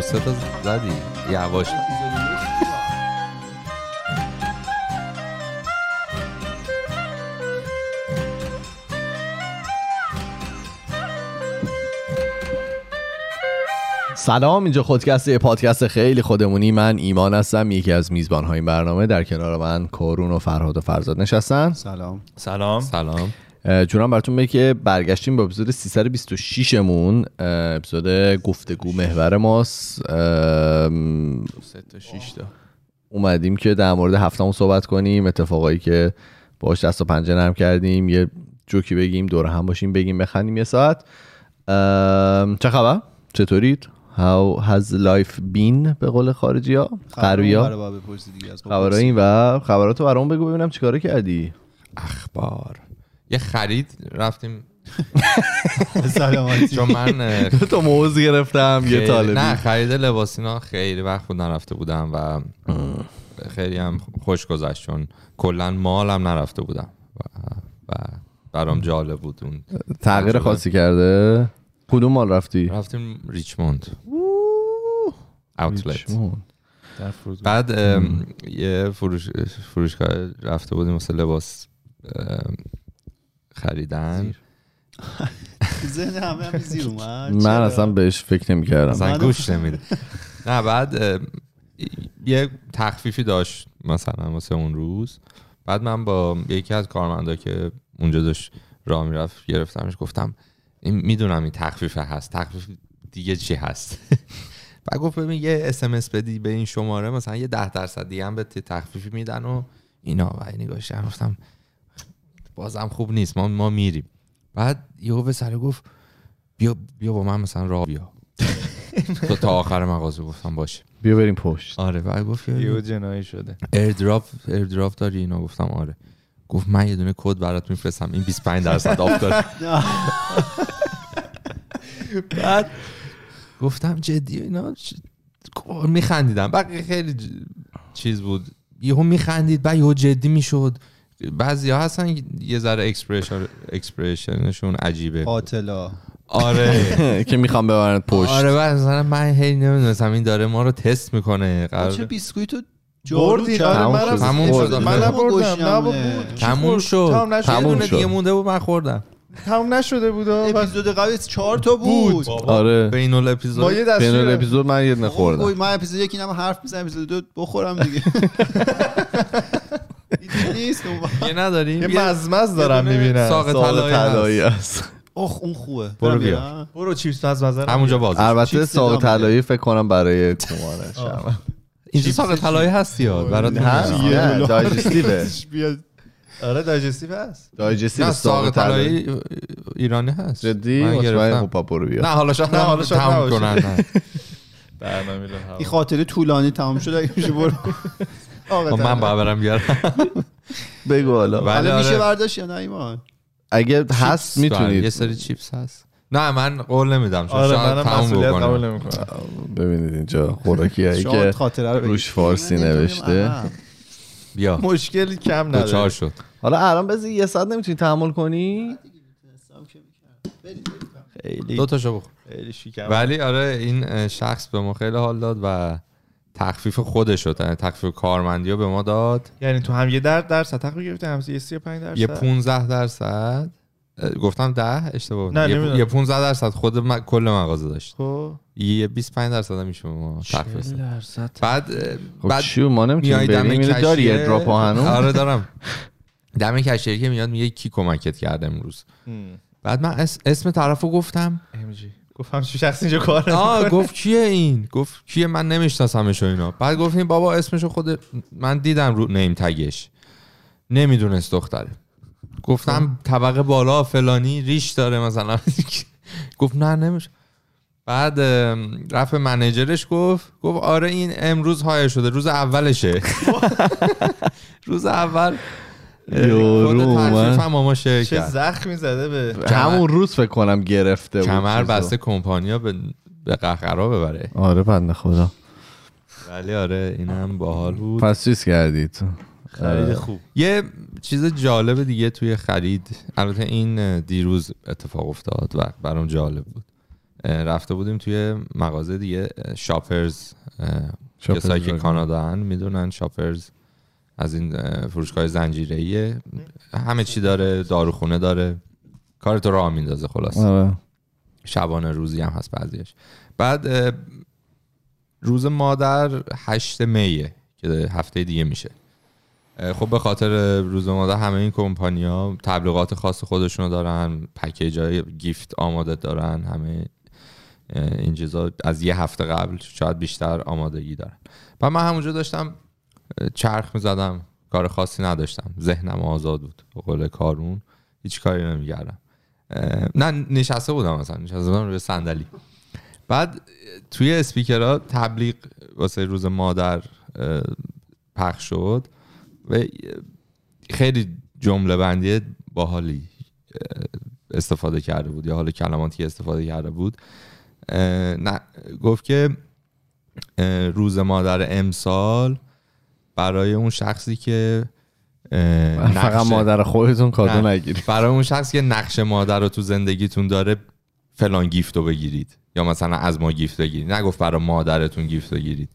دو سه تا زدی. یواش. سلام اینجا خودکست یه پادکست خیلی خودمونی. من ایمان هستم یکی از میزبان های این برنامه. در کنار من کارون و فرهاد و فرزاد نشستن. سلام. سلام. سلام. جونم براتون بگه که برگشتیم با اپیزود 326 مون اپیزود گفتگو محور ماست تا اومدیم که در مورد هفتمون صحبت کنیم اتفاقایی که باش دست و پنجه نرم کردیم یه جوکی بگیم دور هم باشیم بگیم بخندیم یه ساعت چه خبر؟ چطورید؟ How has life been به قول خارجی ها؟ غربی ها؟ خبرها این و خبراتو برام بگو ببینم چیکاره کردی اخبار یه خرید رفتیم. سلامتی چون من تو موز گرفتم یه طالبی. نه خرید لباس اینا خیلی وقت بود نرفته بودم و خیلی هم خوش گذشت چون کلا مالم نرفته بودم و, برام جالب بود اون تغییر. خاصی کرده؟ کدوم مال رفتی؟ رفتیم ریچموند. اوتلت بعد یه فروش فروشگاه رفته بودیم واسه لباس خریدن. ذهن همه هم زیر اومد. من؟ اصلا بهش فکر نمی کردم اصلا من- گوش نمیده. نه بعد یه تخفیفی داشت مثلا واسه اون روز. بعد من با یکی از کارمندا که اونجا داشت راه می‌رفت گرفتمش گفتم این می‌دونم این تخفیف هست. تخفیف دیگه چی هست؟ بعد گفت ببین یه اسمس بدی به این شماره مثلا یه ده درصد دیگه هم به تخفیفی میدن و اینا. و کردم گفتم بازم خوب نیست. ما ما میریم. بعد یهو پسره گفت بیا بیا با من مثلا راه بیا. تا تا آخر مغازه گفتم باشه. بیا بریم پشت. آره بعد گفت یهو جنایی شده. AirDrop AirDrop داری اینا گفتم آره. گفت من یه دونه کد برات میفرستم. این 25 درصد off داره. بعد گفتم جدی اینا میخندیدم بعد خیلی چیز بود. یهو میخندید بعد یهو جدی می‌شد. بعضی ها هستن یه ذره expression expression شون عجیبه. قاتلا. آره. که می‌خوام ببرند پشت. آره مثلا من هی نمی‌دونستم این داره ما رو تست می‌کنه. چه بیسکویتو بردی تموم آره شد. منم تموم. من من کی تموم؟ شد. تموم شد. دیگه مونده بود من خوردم. تمام نشده بود اپیزود قبل چهار تا بود. آره. بین ما الاپیزود یه بین دستشوی اپیزود من یه دونه خوردم. من اپیزود یکی نم حرف می‌زنم اپیزود دو بخورم دیگه. نیست. یه نداریم یه مزمز دارم می‌بینم ساق طلایی. است اخ اون خوبه برو بیا. برو چیپس مزمزه رو همونجا. باز البته ساق طلایی فکر کنم برای کمارش آه. اینجا ساق طلایی هست یا برات هست نه. دایجستیوه. آره دایجستیو هست دایجستیو نه ساق طلایی ایرانی هست جدی من مطمئن گرفتم. خب برو نه بیا حالا شاید نه، حالا شاید. کنن نه. برنامه رو این خاطره طولانی تمام شد اگه میشه برو. آقا خب من باید برم بیارم بگو حالا. حالا میشه آره. برداشت یا نه ایمان؟ اگه هست بله، یه می‌تونید سری چیپس هست. نه من قول نمیدم چون آره منم مسئولیت قبول نمی‌کنم. ببینید اینجا خوراکی هایی که. روش فارسی نوشته. بیا. مشکلی کم دوچار نداره شد. حالا الان بذار یه ساعت نمی‌تونی تحمل کنی؟ خیلی. دو تاشو بخور. ولی آره این شخص به ما خیلی حال داد و تخفیف خودش شد یعنی تخفیف کارمندی رو به ما داد. یعنی تو هم یه در درصد تقریبا گرفتی هم یه 35 درصد؟ یه 15 درصد. گفتم ده؟ اشتباه نه،. یه- نمی‌دونم. یه 15 درصد خود م- کل مغازه داشت. خب. یه 25 درصد هم میشه به ما تخفیف 40 درصد؟ بعد خب بعد چیو ما نمی‌تونیم بریم. اینو داری ادراپ هنوز آره دارم. دم کشیری که میاد میگه کی کمکت کرده امروز. بعد من اس- اسم طرف رو گفتم. ام گفتم چه شخص اینجا کار آه. گفت کیه این؟ گفت کیه؟ من نمیشناسمش و اینا. بعد گفتیم بابا اسمشو خود من دیدم رو نیم تگش. نمی‌دونست دختره. گفتم طبقه بالا فلانی ریش داره مثلا. گفت نه نمیشه بعد رفت منیجرش گفت گفت آره این امروز هایر شده روز اولشه. روز اول خود اومد. شیر چه کرد. زخمی زده به همون روز فکر کنم گرفته بود کمر. بسته کمپانیا به به قهقرا ببره. آره بنده خدا. ولی آره این هم باحال بود. پس چیز کردید؟ خرید خوب. یه چیز جالب دیگه توی خرید البته این دیروز اتفاق افتاد و برام جالب بود. رفته بودیم توی مغازه دیگه شاپرز شاپرز کسایی که. کانادا هن می‌دونن شاپرز از این اه، فروشگاه زنجیره همه چی داره داروخونه داره. کارتو راه میندازه خلاص. آره. شبانه روزی هم هست بعضیش. بعد روز مادر هشت میه که هفته دیگه میشه. خب به خاطر روز مادر همه این کمپانیا تبلیغات خاص خودشونو دارن پکیج های گیفت آماده دارن همه این چیزا. از یه هفته قبل شاید بیشتر آمادگی دارن. و من همونجا داشتم چرخ می‌زدم کار خاصی نداشتم. ذهنم آزاد بود. قول کارون هیچ کاری نمی‌کردم. نه نشسته بودم مثلا. نشسته بودم روی صندلی. بعد توی اسپیکرها تبلیغ واسه روز مادر پخش شد و خیلی جمله بندی باحالی استفاده کرده بود یا حالا کلماتی استفاده کرده بود. نه گفت که روز مادر امسال برای اون شخصی که فقط مادر خودتون کادو. نگیرید. برای اون شخص که نقش مادر رو تو زندگیتون داره فلان گیفت رو بگیرید. یا مثلا از ما گیفت بگیرید. نگفت برای مادرتون گیفت بگیرید.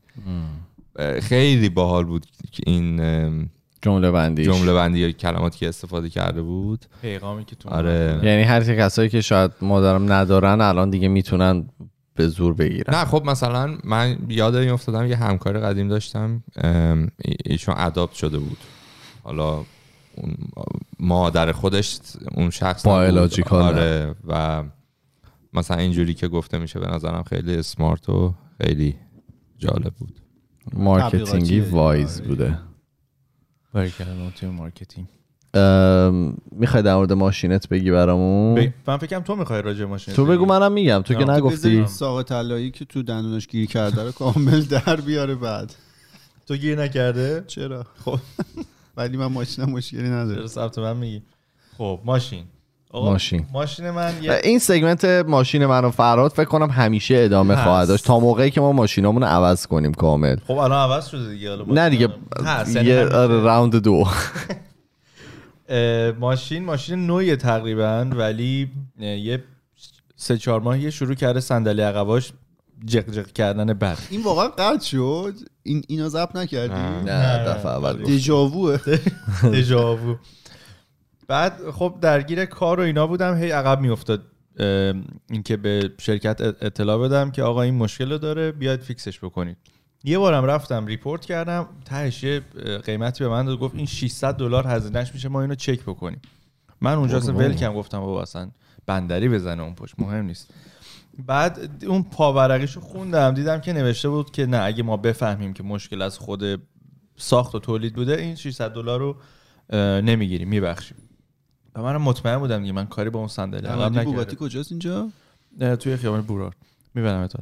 خیلی باحال بود که این جمله بندیش. جمله بندی یا کلماتی که استفاده کرده بود. پیغامی که تو آره. یعنی هر کسایی که شاید مادرم ندارن الان دیگه می‌تونن به زور بگیرن نه خب مثلا من یاد این افتادم یه همکار قدیم داشتم ایشون اداپت شده بود حالا اون مادر خودش اون شخص. بایولوژیکال نه. آره و مثلا اینجوری که گفته میشه به نظرم خیلی اسمارت و خیلی جالب بود marketing wise آره. بوده باریکلا تیم marketing می‌خوای در مورد ماشینت بگی برامون؟ ب- من فکرم تو می‌خوای راجع به ماشین تو بگو منم میگم. تو که نگفتی. ساق طلایی که تو دندونش گیر کرده رو کامل در بیاره بعد. تو گیر نکرده؟ چرا؟ خب. ولی من ماشینم مشکلی نداره. چرا ثبت من میگی؟ خب ماشین. آقا، ماشین. ماشین من یه این segment ماشین من و فراد فکر کنم همیشه ادامه هست. خواهد داشت. تا موقعی که ما ماشینامون رو عوض کنیم کامل. خب الان عوض شده دیگه. حالا نه دیگه یعنی یه همیشه. آره، راوند دو. ماشین ماشین نوعی تقریبا ولی یه سه چهار ماهی شروع کرده صندلی عقباش جق جق کردن بد این واقعا قطع شد؟ این اینا ضبط نکردی؟ نه. دفعه اول گفت. دژاووه. دژاوو. بعد خب درگیر کار و اینا بودم هی عقب میافتاد اینکه به شرکت اطلاع بدم که آقا این مشکل رو داره بیاید فیکسش بکنید. یه بارم رفتم ریپورت کردم تهش یه قیمتی به من داد گفت این 600 دلار هزینهش میشه ما اینو چک بکنیم. من اونجا اصلا ول کردم گفتم بابا اصلا بندری بزنه اون پشت مهم نیست. بعد اون پاورقیشو خوندم دیدم که نوشته بود که نه اگه ما بفهمیم که مشکل از خود ساخت و تولید بوده این 600 دلار رو نمی‌گیریم میبخشیم. و منم مطمئن بودم دیگه من کاری با اون صندلی عقب نکردم. کجاست اینجا؟ توی خیابان بورار می‌برم تا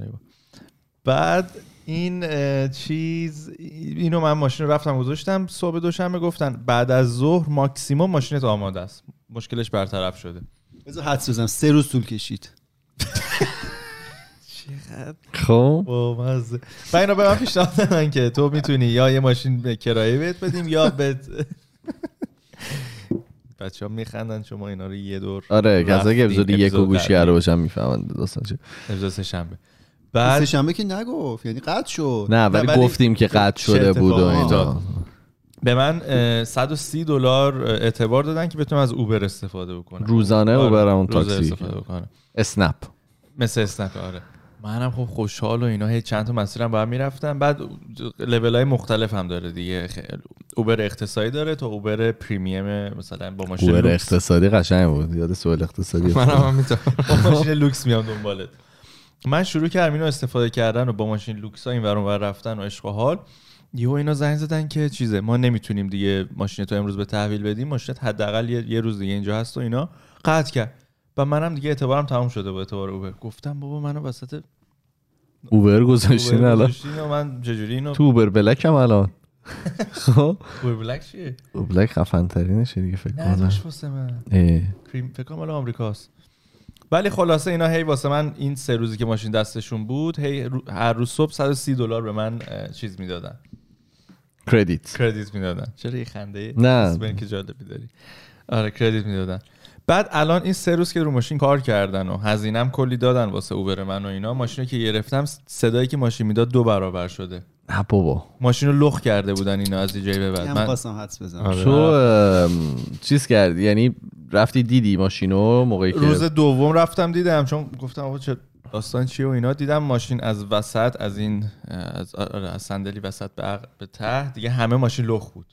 بعد این چیز اینو من ماشین رو رفتم گذاشتم صبح دوشنبه گفتن بعد از ظهر ماکسیموم ماشینت آماده است. مشکلش برطرف شده. بذار حدس بزنم سه روز طول کشید. خب. و اینا به من پیشنهاد دادن که تو می‌تونی یا یه ماشین به کرایه بهت بدیم یا بهت بچه ها میخندن شما اینا رو یه دور آره کسایی که اپیزود یک رو اپیزود گوش. کرده باشن می‌فهمن داستان. اپیزود سه شنبه. بعد شنبه که نگفت یعنی قطع شد. نه ولی گفتیم که قطع شده بود و اینا؟ به من اه، 130 دلار اعتبار دادن که بتونم از اوبر استفاده بکنم. روزانه آره، اوبر روزانه تاکسی. استفاده بکنم. اسنپ. مثل اسنپ آره. منم خب خوشحال و اینا هی چند تا مسیرم باید می‌رفتم بعد لول های مختلف هم داره دیگه. خیلی Uber اقتصادی داره تا Uber Premium مثلا با ماشین Uber لوکس. اقتصادی قشنگ بود. یاد سوال اقتصادی من هم همینطور با ماشین لوکس میام دنبالت. من شروع کردم اینو استفاده کردن و با ماشین لوکس این ور اون ور رفتن و عشق و حال. یهو اینا زنگ زدن که چیزه ما نمی‌تونیم دیگه ماشین تو امروز به تحویل بدیم. ماشینت حداقل یه, یه روز دیگه اینجا هست و اینا. قطع کرد. و منم دیگه اعتبارم تموم شده با اعتبار Uber. گفتم بابا منو وسط Uber گذاشتین Uber الان؟ من چجوری اینو تو اوبر بلک هم الان. خب. اوبر بلک چیه؟ بلک خفن ترینشه دیگه فکر نه کنم. داشت واسه من. فکر کنم مال آمریکاست. ولی خلاصه اینا هی واسه من این سه روزی که ماشین دستشون بود هی هر روز صبح 130 دلار به من چیز می‌دادن. کردیت. کردیت می‌دادن. چرا یه خنده نه. که جالبی داری آره کردیت می‌دادن. بعد الان این سه روز که رو ماشین کار کردن و هزینم کلی دادن واسه اوبر من و اینا ماشین رو که گرفتم صدایی که ماشین می‌داد دو برابر شده. نه بابا. ماشین رو لخ کرده بودن اینا از اینجای به بعد. من خواستم حدس بزنم. آره. تو ام، چیز کردی؟ یعنی رفتی دیدی ماشینو موقعی که روز دوم رفتم دیدم چون گفتم آقا چه داستان چیه و اینا. دیدم ماشین از وسط از این از, آره، از صندلی وسط به, به ته. دیگه همه ماشین لخ بود.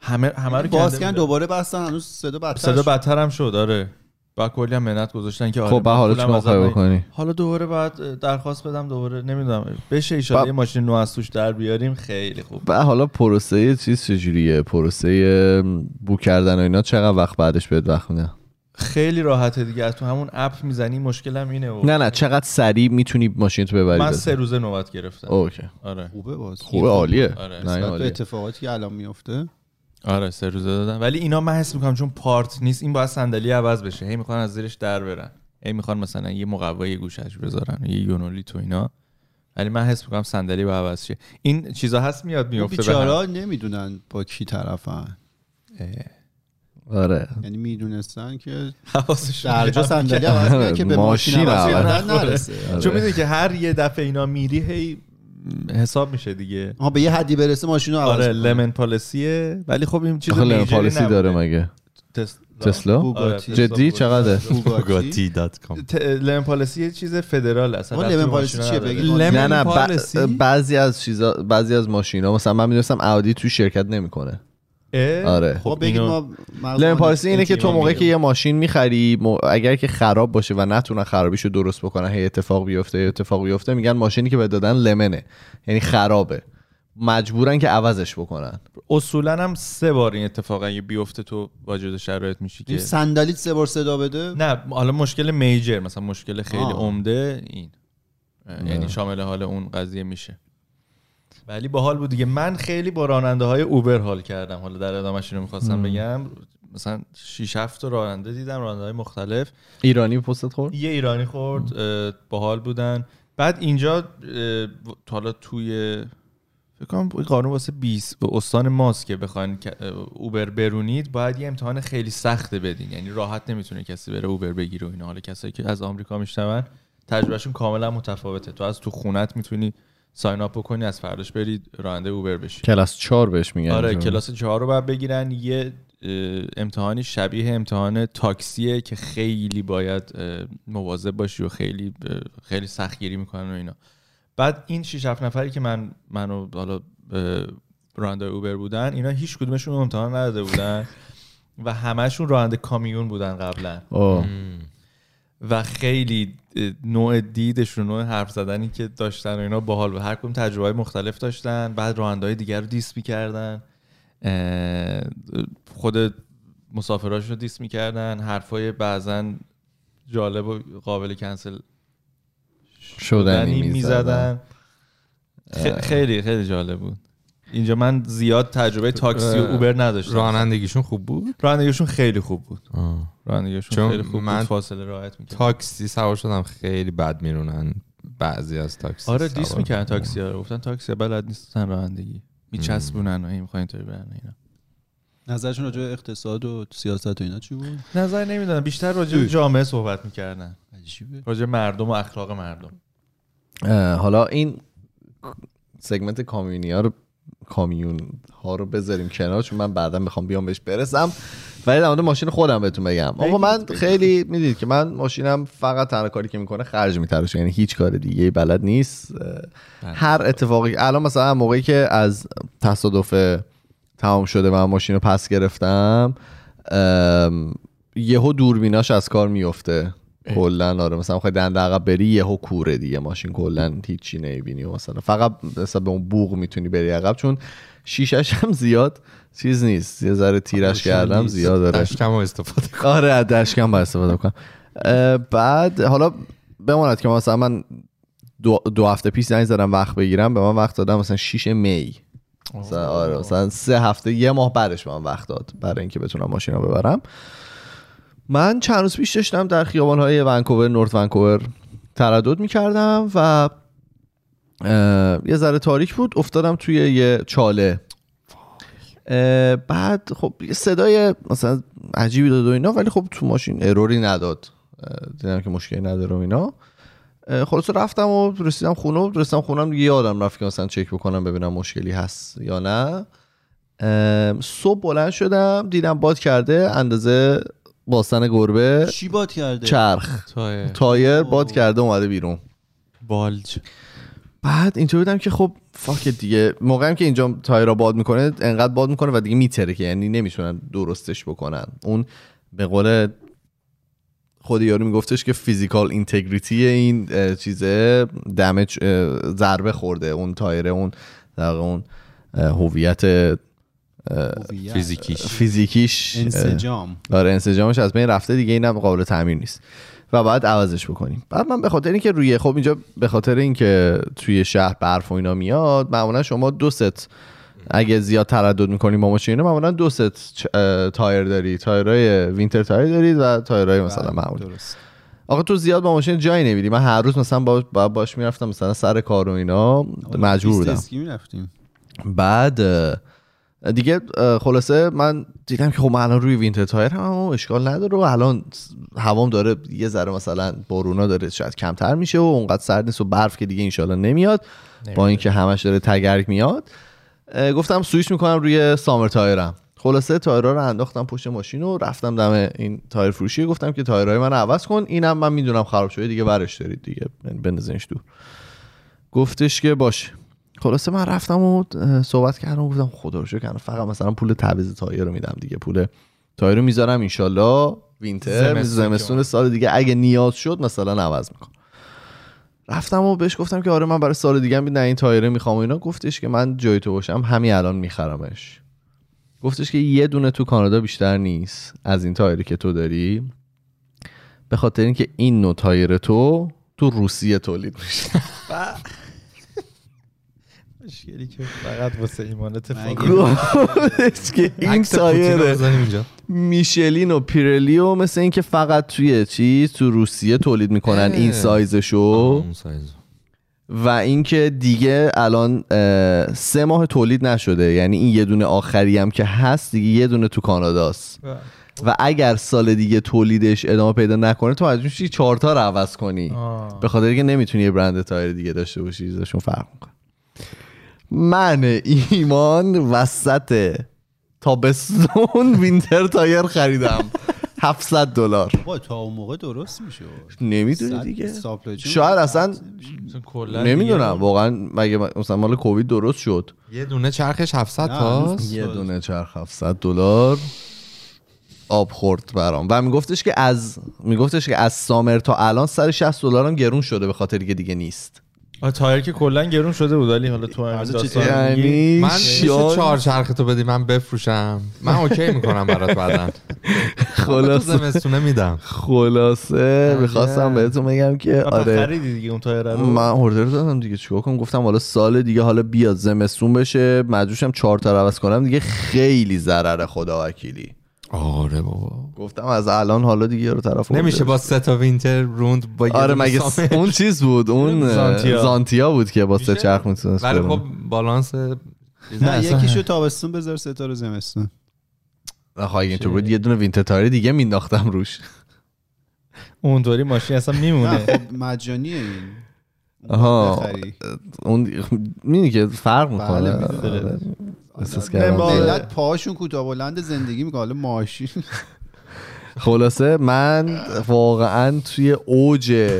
همه همه رو باز کردن. دوباره بستن هنوز صدا بدتر صدا شد. بدتر هم شد آره. با کلی هم منت گذاشتن که آره خب بعد حالا. بکنی حالا دوباره باید درخواست بدم دوباره نمی‌دونم بشه با- یه ماشین نو از توش در بیاریم خیلی خوب. و حالا پروسه چیز چجوریه؟ پروسه بوک کردن و اینا چقدر وقت بعدش بهت وقت میده؟ خیلی راحته دیگه از تو همون اپ می‌زنی مشکلم اینه و نه نه چقدر سریع می‌تونی ماشین تو ببری من؟ سه روزه نوبت گرفتم. اوکی. آره. خوبه باز خوبه عالیه. آره. اتفاقاتی که الان میفته آره سه روزه دادم ولی اینا من حس می‌کنم چون پارت نیست این باید صندلی عوض بشه. هی می‌خوان از زیرش در برن. هی می‌خوان مثلا یه مقوای گوشش بذارن یه یونولی تو اینا. ولی من حس می‌کنم صندلی باید عوض شه. این چیزا هست میاد میفته به بیچارا. نمی‌دونن با کی طرفن. آره. یعنی می‌دونستن که حواسشون درجا صندلی. عوض که به ماشین عوض نرسه. آره. چون می‌دونی که هر یه دفعه اینا میری هی حساب میشه دیگه آها به یه حدی برسه ماشین رو عوض آره. لمن پالیسیه ولی خب این چیز لمن پالیسی. داره مگه تسلا تسلا بوگاتی. آره، جدی تسلا چقدر بوگاتی Bugatti.com ت- لمن پالیسی یه چیز فدرال ربطی لمن پالیسی چیه؟ لمن نه نه؟ بعضی از چیزا بعضی از ماشینا مثلا من می‌دونستم اودی تو شرکت نمی‌کنه؟ آره. خب بگید اینو- ما پالیسی اینه که تو موقعی. که یه ماشین می‌خری م- اگر که خراب باشه و نتونن خرابیشو درست بکنن هی اتفاق بیفته هی اتفاق بیفته میگن ماشینی که به دادن لمنه. یعنی خرابه. مجبورن که عوضش بکنن. اصولا هم سه بار این اتفاق اگه بیفته تو واجد شرایط میشی که صندلیت سه بار صدا بده؟ نه حالا مشکل میجر مثلا مشکل خیلی آه. عمده این. یعنی شامل حال اون قضیه میشه. ولی باحال بود دیگه. من خیلی با راننده های اوبر حال کردم. حالا در ادامهش رو می‌خواستم بگم مثلا 6 7 تا راننده دیدم راننده های مختلف. ایرانی پستت خورد؟ یه ایرانی خورد باحال بودن. بعد اینجا حالا توی فکر کنم قانون واسه 20 به استان ماست که بخواین اوبر برونید باید یه امتحان خیلی سخته بدین. یعنی راحت نمی‌تونه کسی بره اوبر بگیره و اینا. حالا کسایی که از آمریکا میشنون تجربهشون کاملا متفاوته. تو از تو خونت می‌تونی ساین اپ بکنی از فرداش برید راننده اوبر بشی. کلاس 4 بهش میگن آره اینجا. کلاس چهار رو باید بگیرن. یه امتحانی شبیه امتحان تاکسیه که خیلی باید مواظب باشی و خیلی خیلی سختگیری می‌کنن و اینا. بعد این 6 7 نفری که من منو حالا راننده اوبر بودن اینا هیچ کدومشون امتحان نداده بودن و همشون راننده کامیون بودن قبلا. و خیلی نوع دیدشون نوع حرف زدنی که داشتن و اینا باحال و هر کدوم تجربه مختلف داشتن. بعد رانندهای دیگر رو دیس می‌کردن. خود مسافراش رو دیس می‌کردن. حرفای بعضا جالب و قابل کنسل شدنی می‌زدن. می‌زدن. خیلی خیلی جالب بود. اینجا من زیاد تجربه تاکسی و اوبر نداشتم. رانندگیشون خوب بود؟ رانندگیشون خیلی خوب بود. رانندگیشون خیلی خوب من بود فاصله رعایت می‌کرد تاکسی سوار شدم خیلی بد میرونن بعضی از تاکسی آره دیس می‌کردن بودن. تاکسی ها گفتن تاکسی بلد نیستن رانندگی. میچسبونن و این می‌خوان اینطوری برن اینا. نظرشون راجع به اقتصاد و سیاست و اینا چی بود؟ نظر نمی‌دونم. بیشتر راجع به جامعه صحبت می‌کردن. عجیبه راجع به مردم و اخلاق مردم. حالا این سگمنت کامیونی ها رو کامیون ها رو بذاریم کنار چون من بعدا می‌خوام بیام بهش برسم. ولی در مورد ماشین خودم بهتون بگم. آقا من خیلی می‌دید که من ماشینم فقط تنها کاری که می‌کنه خرج میتراشه یعنی هیچ کار دیگه بلد نیست. اه، هر اتفاقی الان مثلا موقعی که از تصادف تمام شده و من ماشین رو پس گرفتم یهو دوربیناش از کار میفته کلا آره مثلا خواهی دنده عقب بری یهو کوره دیگه. ماشین کلا هیچی نمی‌بینی. مثلا فقط مثلا به اون بوغ می‌تونی بری عقب چون شیشش هم زیاد چیز نیست. یه ذره تیرش کردم زیاد داره دشکم استفاده کن آره دشکم باید استفاده کنم. بعد حالا بماند که مثلا من دو, دو هفته پیش زنگ زدم وقت بگیرم به من وقت دادم مثلا 6 می. مثلا آره مثلا سه هفته یه ماه بعدش به من وقت داد برای اینکه بتونم ماشین رو ببرم. من چند روز پیش داشتم در خیابان های ونکوور نورت ونکوور تردد می‌کردم و یه ذره تاریک بود. افتادم توی یه چاله. بعد خب یه صدای مثلا عجیبی داد و اینا ولی خب تو ماشین اروری نداد. دیدم که مشکلی نداره و اینا. اه، خلاصه رفتم و رسیدم خونه و رسیدم خونم دیگه یادم رفت که مثلا چک بکنم ببینم مشکلی هست یا نه. صبح بلند شدم دیدم باد کرده اندازه باسن گربه چی باد کرده؟ چرخ. تایر. تایر باد کرده اومده بیرون. bulge. بعد اینطور بودم که خب fuck دیگه. موقعی که اینجا تایرا باد می‌کنه انقدر باد می‌کنه و دیگه میترکه یعنی نمی‌تونن درستش بکنن. اون به قول خود یارو میگفتش که physical integrity این چیزه damage ضربه خورده. اون تایره اون در واقع اون هویت. فیزیکیش. فیزیکیش انسجام. آره انسجامش از بین رفته دیگه اینم قابل تعمیر نیست. و بعد عوضش بکنیم. بعد من به خاطر اینکه روی خب اینجا به خاطر اینکه توی شهر برف و اینا میاد معمولا شما دو ست اگه زیاد تردد می‌کنیم با ماشین معمولا دو ست تایر داری. تایرهای winter tire دارید و تایرهای مثلا معمولی درست. آقا تو زیاد با ماشین جایی نمیری. من هر روز مثلا با با- باش می‌رفتم مثلا سر کار و اینا مجبور بودم. بعد دیگه خلاصه من دیدم که خب من الان روی winter tire هم اشکال نداره و الان هوام داره یه ذره مثلا بارونا داره شاید کمتر میشه و اونقدر سرد نیست و برف که دیگه انشالله نمیاد با اینکه همش داره تگرگ میاد. گفتم سویش می‌کنم روی summer tire م خلاصه تایرها رو انداختم پشت ماشین و رفتم دم این تایر فروشی. گفتم که تایرهای من عوض کن اینم من می‌دونم خراب شده دیگه ورش دارید دیگه یعنی بندازینش دور گفتش که باشه. خلاصه من رفتم و صحبت کردم و گفتم خدا رو شکر فقط مثلا پول تعویض تایر رو میدم دیگه پول تایر رو می‌ذارم انشالله. winter زمستون سال دیگه. اگه نیاز شد مثلا عوض می‌کنم. رفتم و بهش گفتم که آره من برای سال دیگه نه این تایره می‌خوام و اینا. گفتش که من جای تو باشم همین الان میخرمش. گفتش که یه دونه تو کانادا بیشتر نیست از این تایری که تو داری. به خاطر اینکه این نوع تایر تو تو روسیه تولید میشه. مشکلی که فقط واسه ایمان اتفاق که این اینجا. میشلین و پیرلی و مثل اینکه فقط توی چیز تو روسیه تولید می‌کنن. این سایزشو. و اینکه دیگه الان سه ماه تولید نشده. یعنی این یه دونه آخری هم که هست دیگه یه دونه تو کاناداست. و اگر سال دیگه تولیدش ادامه پیدا نکنه تو مجبور میشی چهار تا رو عوض کنی. به خاطر اینکه نمی‌تونی یه برند تایر دیگه داشته باشی چیزشون فرق می‌کنه. من ایمان وسط تابستون winter tire خریدم. 700 دلار. با تا اون موقع درست میشه نمی‌دونی دیگه. شاید اصلا نمی‌دونم. واقعا مگه مثلا مال کووید درست شد. یه دونه چرخش 700 نه، تاست؟ یه دونه چرخ 700 دلار. آب خورد برام. و میگفتش که از میگفتش که از summer تا الان 160 دلار هم گرون شده به خاطر که دیگه نیست. تایر که کلا گرون شده بود ولی حالا تو همین داستان. یعنی من چهار چرخ تو بدی من بفروشم. من اوکی می‌کنم برات بعدا. تو خلاصه زمستونه میدم. خلاصه. می‌خواستم بهتون بگم که آره. خریدی دیگه اون تایر رو؟ من order دادم دیگه چیکار کنم؟ گفتم حالا سال دیگه حالا بیاد زمستون بشه. مجبورشم چهار تا عوض کنم. دیگه خیلی ضرره خدا وکیلی. آره بابا. گفتم از الان حالا دیگه رو طرف نمیشه با سه تا winter روند با آره مگه summer. اون چیز بود؟ اون زانتیا. زانتیا بود که با سه؟ چرخ می‌تونست ولی. خب بالانس نه یکیشو تابستون بذار ستاره زمستون. آخه اگه اینطور بود یه دونه winter tire دیگه مینداختم روش. اونطوری ماشین اصلا نه میمونه. خب مجانیه این. آها. اون می‌دونی که فرق می‌کنه. ملت پاهاشون کوتاه بلند زندگی می‌کنه حالا ماشین خلاصه من واقعا توی اوج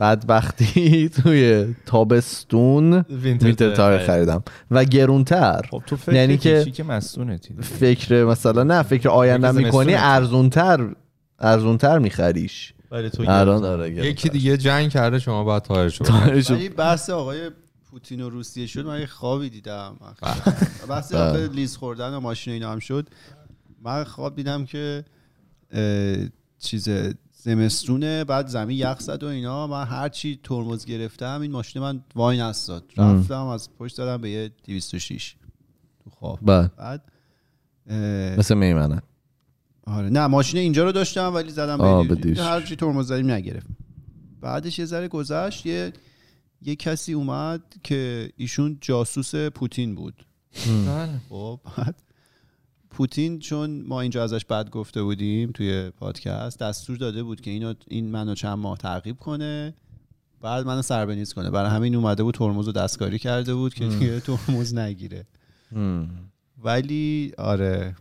بدبختی توی تابستون وینتر تایر خرید. خریدم و گرونتر خب تو فکر یعنی که- فکر مثلا نه فکر آینده می‌کنی. ارزونتر ارزونتر میخریش ولی تو الان. آره. یکی دیگه جنگ کرده شما باید تایر شد تایرشو- بحث آقای پوتین و روسیه شد من یه خوابی دیدم. بحث بله. لیز خوردن و ماشین اینا هم شد. من خواب دیدم که چیز زمستونه بعد زمین یخ زد و اینا. من هر چی ترمز گرفتم این ماشین من وای نستاد. ام. رفتم از پشت دادم به یه 206 تو خواب. بله. بعد اه، مثل میمنه. آره. نه ماشین اینجا رو داشتم ولی زدم به. هر چی ترمز زدیم نگرفت بعدش یه ذره گذشت یه یه کسی اومد که ایشون جاسوس پوتین بود. بله. خب بعد پوتین چون ما اینجا ازش بد گفته بودیم توی پادکست دستور داده بود که اینو این منو چند ماه تعقیب کنه بعد منو سربنیز کنه. برای همین اومده بود ترمز رو دستکاری کرده بود که دیگه ترمز نگیره. ولی آره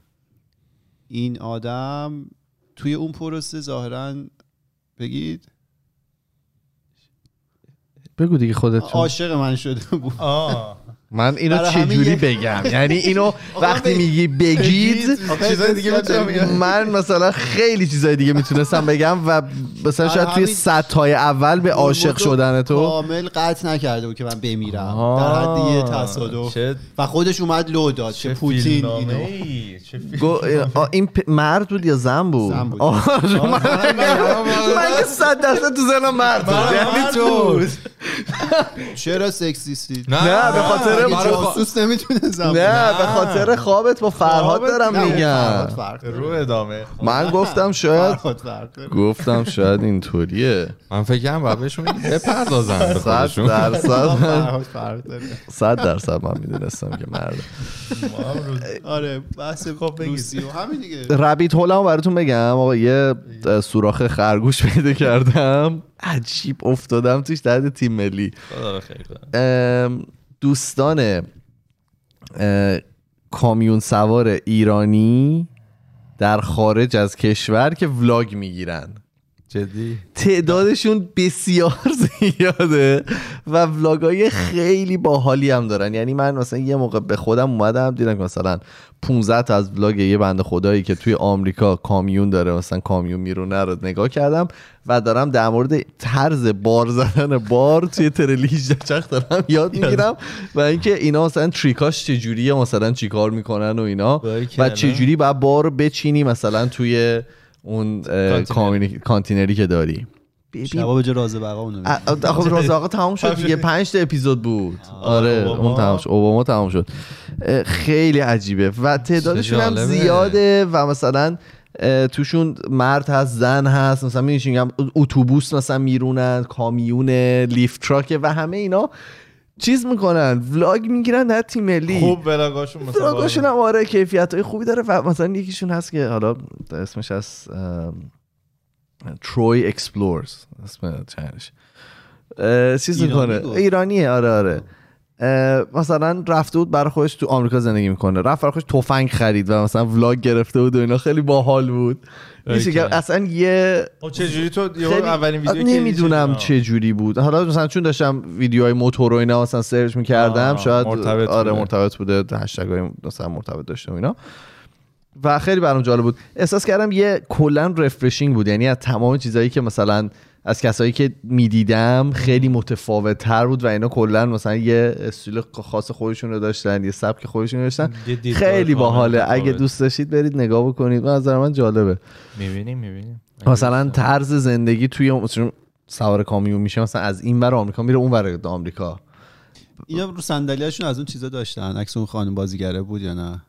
این آدم توی اون پروسه ظاهرا بگید بگو دیگه خودت عاشق من شده بود. آه. من اینو چجوری یه- بگم؟ یعنی اینو وقتی میگی بگید چیزای دیگه می‌تونم بگم من مثلا خیلی چیزای دیگه می‌تونستم بگم و مثلا شاید توی سطح اول به عاشق شدن تو. کامل قطع نکرده بود که من بمیرم. در حد یه تصادف. چه و خودش اومد لو داد چه پوتین اینو. چه این مرد بود یا زن بود؟ زن بود. آه، من که صد درصد تو زنم مرد بود. یعنی تو. چرا سکسیستی؟ نه، به خاطر- اگه برای خا- جاسوس نمی‌تونه زن نه به خاطر خوابت با فرهاد دارم میگم. رو ادامه. من گفتم شاید. گفتم شاید اینطوریه. من فکر کنم باید بهشون بپردازن به صد خودشون. درصد صد درصد من می‌دونستم که مرد آره بحث خب بگید. و همین دیگه. ربیت هولمو براتون بگم. آقا یه سوراخ خرگوش پیدا کردم. عجیب افتادم توش درد تیم ملی. خدا دوستان کامیون سوار ایرانی در خارج از کشور که ولاگ می‌گیرن. جدی؟ تعدادشون بسیار زیاده و ولاگای خیلی باحالی هم دارن. یعنی من مثلا یه موقع به خودم اومدم دیدم که مثلا 15 تا از ولاگ یه بند خدایی که توی آمریکا کامیون داره مثلا کامیون میرونه رو نگاه کردم و دارم در مورد طرز بار زدن بار توی ترلی 18 چرخ دارم یاد می‌گیرم و اینکه اینا مثلا تریکاش چجوریه مثلا چیکار می‌کنن و اینا و. چجوری باید بار بچینی مثلا توی اون کانتینری که داری. ببین شبا به جای راز بقا اونو خب راز آقا تمام شد دیگه. پنج تا اپیزود بود. آره اوباما. اون تمام شد اوباما تمام شد. خیلی عجیبه. و تعدادشون هم. زیاده و مثلا توشون مرد هست زن هست مثلا میگم اتوبوس مثلا میرونن کامیون لیفت تراکه و همه اینا. چیز می‌کنن ولاگ می‌گیرن در تیم ملی. خوب بلاگاشون مثلا ولاگاشون هم آره کیفیت های خوبی داره و مثلا یکیشون هست که حالا اسمش از تروی اکسپلورز اسم چنش. چیز می‌کنه. ایرانیه آره آره. مثلا رفته بود برای خودش تو آمریکا زندگی می‌کنه. رفت برای خودش تفنگ خرید و مثلا vlog گرفته بود و اینا. خیلی باحال بود. میشه که. اصلا یه خب چه جوری تو خیلی اولین ویدیو که نمی‌دونم چه جوری بود حالا مثلا چون داشتم ویدیوهای موتور و اینا مثلا سرچ می‌کردم شاید مرتبط آره بوده. مرتبط بوده hashtag های مثلا مرتبط داشته و اینا و خیلی برام جالب بود احساس کردم یه کلا رفرشینگ بود یعنی از تمام چیزایی که مثلا از کسایی که می‌دیدم خیلی متفاوت تر بود و اینا کلا مثلا یه استیل خاص خودشون رو داشتن یه سبک خودشون رو داشتن خیلی باحاله. اگه دوست داشتید برید نگاه بکنید. به نظر من جالبه. می‌بینیم می‌بینیم. مثلا طرز زندگی توی مثلا سوار کامیون میشه مثلا از این ور آمریکا میره اون ور آمریکا. اینا رو صندلیاشون از اون چیزا داشتن عکس اون خانم بازیگره بود یا نه؟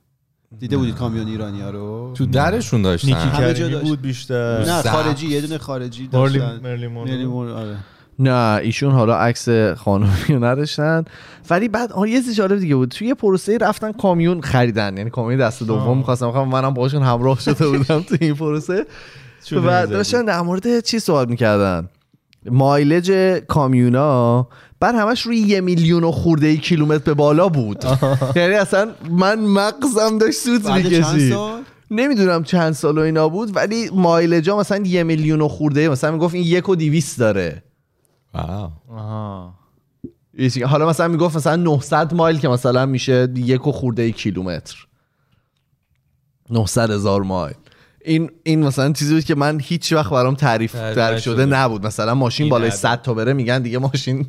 دیده بودید کامیون ایرانی ها رو تو درشون نیکی داشتن همه جا کریمی داشت. بود بیشتر. نه. خارجی یه دونه خارجی داشتن. مرلی آره. نه ایشون حالا عکس خانمی رو نداشتن. ولی بعد آه یه چیز جالب دیگه بود. توی پروسه رفتن کامیون خریدن. یعنی کامیون دست دوم می‌خواستم بخوام منم باشون همراه شده بودم تو این پروسه. و. داشتن در مورد چی صحبت می‌کردن؟ مایلج کامیونا بعد همش روی یه میلیون و خورده ای کیلومتر به بالا بود. یعنی اصلا من مغزم داشت سوت می‌کشید. نمی‌دونم چند سال و اینا بود ولی مایلجا مثلا یه میلیون و خورده مثلا می‌گفت این یک و دیویست داره. چیزی- حالا مثلا می‌گفت مثلا 900 مایل که مثلا میشه یک و خورده ای کیلومتر. 900 هزار مایل. این این مثلا چیزی بود که من هیچ وقت برام تعریف تعریف شده. نبود. مثلا ماشین بالای عدد. 100 تا بره میگن دیگه ماشین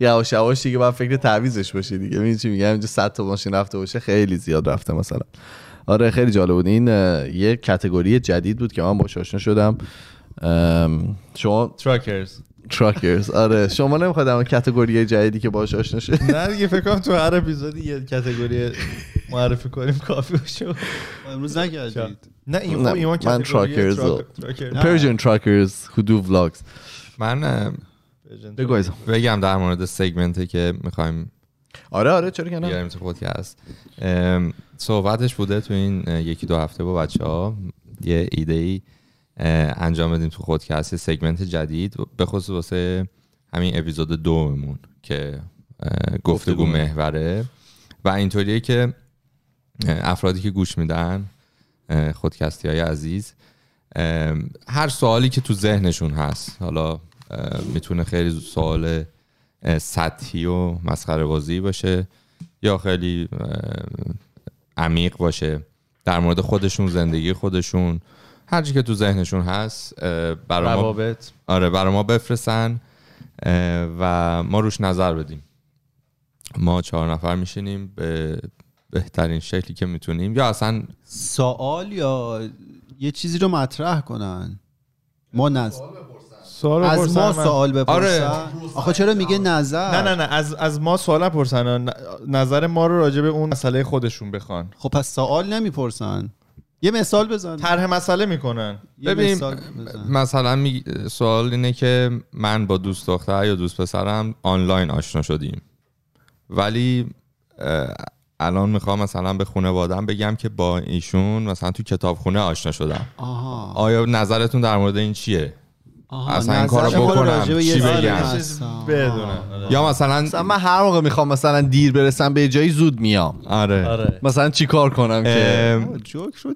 یواش یواش دیگه باید فکر تعویضش باشه دیگه. می‌دونی چی میگم؟ اینجا 100 تا ماشین رفته باشه خیلی زیاد رفته مثلا. آره خیلی جالب بود. این یه category جدید بود که من باش آشنا شدم. شما تراکرز تراکرز آره شما نمی‌خواد اون category جدیدی که باش آشنا شد نه دیگه فکر کنم تو هر اپیزودی یه category معرفی کنیم کافی باشه. امروز نکردید. نه این نه، خب ایمان من category truckers رو- truck- trucker. Persian truckers who do vlogs. من بگو. بگم در مورد سگمنتی که می‌خوایم آره آره چرا که نه. بیاریم تو پادکست صحبتش بوده تو این یکی دو هفته با بچه ها یه ایده ای انجام بدیم تو خودکست یه سگمنت جدید. به خصوص واسه همین اپیزود دوممون که گفتگو محوره. و اینطوریه که افرادی که گوش میدن خودکستی های عزیز. هر سوالی که تو ذهنشون هست حالا می‌تونه خیلی سوال سطحی و مسخره بازی باشه یا خیلی عمیق باشه در مورد خودشون زندگی خودشون هر چی که تو ذهنشون هست اه، برا ما آره برای ما بفرستن و ما روش نظر بدیم. ما چهار نفر میشینیم به بهترین شکلی که می‌تونیم. یا اصلا سوال یا یه چیزی رو مطرح کنن؟ ما نظر سوال از ما. سوال بپرسن؟ آره. آخه چرا میگه نظر؟ نه نه نه. از از ما سوال نپرسن. ن- نظر ما رو راجع به اون مسئله خودشون بخوان. خب پس سوال نمی‌پرسن. یه مثال بزن. طرح مسئله می‌کنن. یه ببین. مثلا می- سوال اینه که من با دوست دختر یا دوست پسرم آنلاین آشنا شدیم. ولی الان می‌خوام مثلا به خانوادم بگم که با ایشون مثلا تو کتابخونه آشنا شدم. آها. آیا نظرتون در مورد این چیه؟ آها اصلا این کارو بکنم، چی بگم؟ بدونن یا مثلا مثلا من هر موقع می‌خوام مثلا دیر برسم به جایی زود میام. آره. آره. مثلا چیکار کنم که؟ جوک رو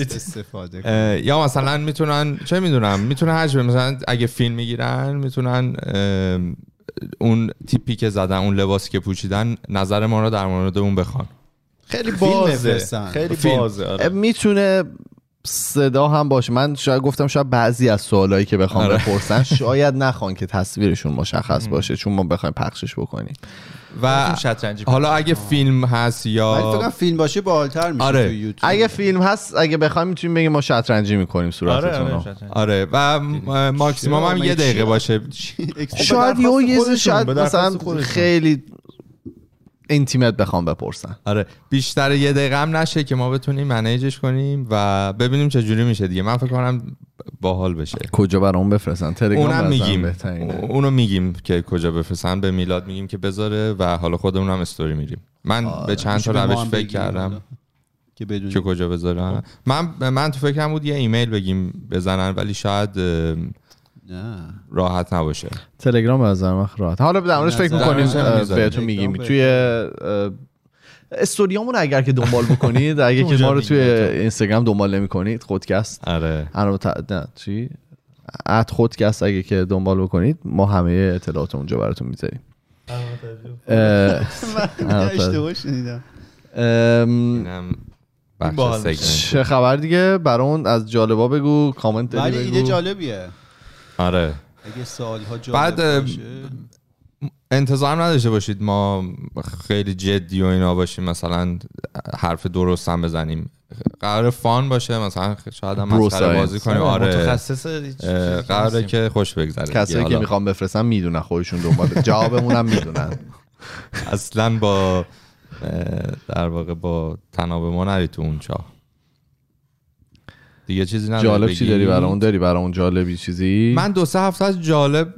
استفاده کن اه، یا مثلا می‌تونن چه می‌دونم می‌تونن هر مثلا اگه فیلم می‌گیرن می‌تونن اون تیپی که زدن اون لباسی که پوشیدن نظر ما رو در مورد اون بخوان خیلی بازه. خیلی فیلم. بازه آره. می‌تونه صدا هم باشه من شاید گفتم شاید بعضی از سوالایی که بخوام آره. بپرسن شاید نخوان که تصویرشون مشخص باشه چون ما بخوایم پخشش بکنیم و شطرنجی حالا اگه فیلم هست ولی فکر یا فیلم باشه بالتر میشه آره. تو یوتیوب اگه فیلم هست اگه بخوایم می‌تونیم بگیم ما شطرنجی می‌کنیم آره صورتتون آره شطرنجی. آره و م- ماکسیموم هم؟ یه دقیقه؟ باشه شاید یه شاید مثلا. خیلی اینتیمت بخوام بپرسن آره بیشتر یه دقیقه هم نشه که ما بتونیم منیجش کنیم و ببینیم چه جوری میشه دیگه. من فکر کنم باحال بشه. کجا برامون بفرستن؟ تلگرام اونم میگیم. بهترینه. اونو میگیم که کجا بفرستن. به میلاد میگیم که بذاره و حالا خودمون هم استوری میریم من به چند تا روش فکر کردم. که بدونی که کجا بذارن من من تو فکرم بود یه ایمیل بگیم بزنن ولی شاید راحت نباشه. تلگرام به نظر من راحت. حالا در موردش فکر می‌کنیم. بهتون میگیم. توی استوریامون اگر که دنبال بکنید اگه که ما رو توی. اینستاگرام دنبال نمی‌کنید خودکست. آره. نه چی؟ ات خودکست اگه که دنبال بکنید ما همه اطلاعات اونجا براتون می‌ذاریم. من اشتباه شنیدم. چه خبر دیگه؟ برامون از جالبا بگو کامنت ولی ایده جالبیه. آره. اگه سوال ها جالب بعد، باشه. انتظار نداشته باشید ما خیلی جدی و اینا باشیم مثلا حرف درست هم بزنیم. قرار فان باشه مثلا شاید هم مسخره بازی. کنیم. آره. متخصص قراره. که خوش بگذره. کسایی که می‌خوام بفرستم می‌دونن خودشون دنبال جوابمون هم می‌دونن. اصلا با در واقع با تناب ما نری تو اون چاه. دیگه چیزی نداری جالب چی؟ داری برامون داری برامون جالبی چیزی من دو سه هفته از جالب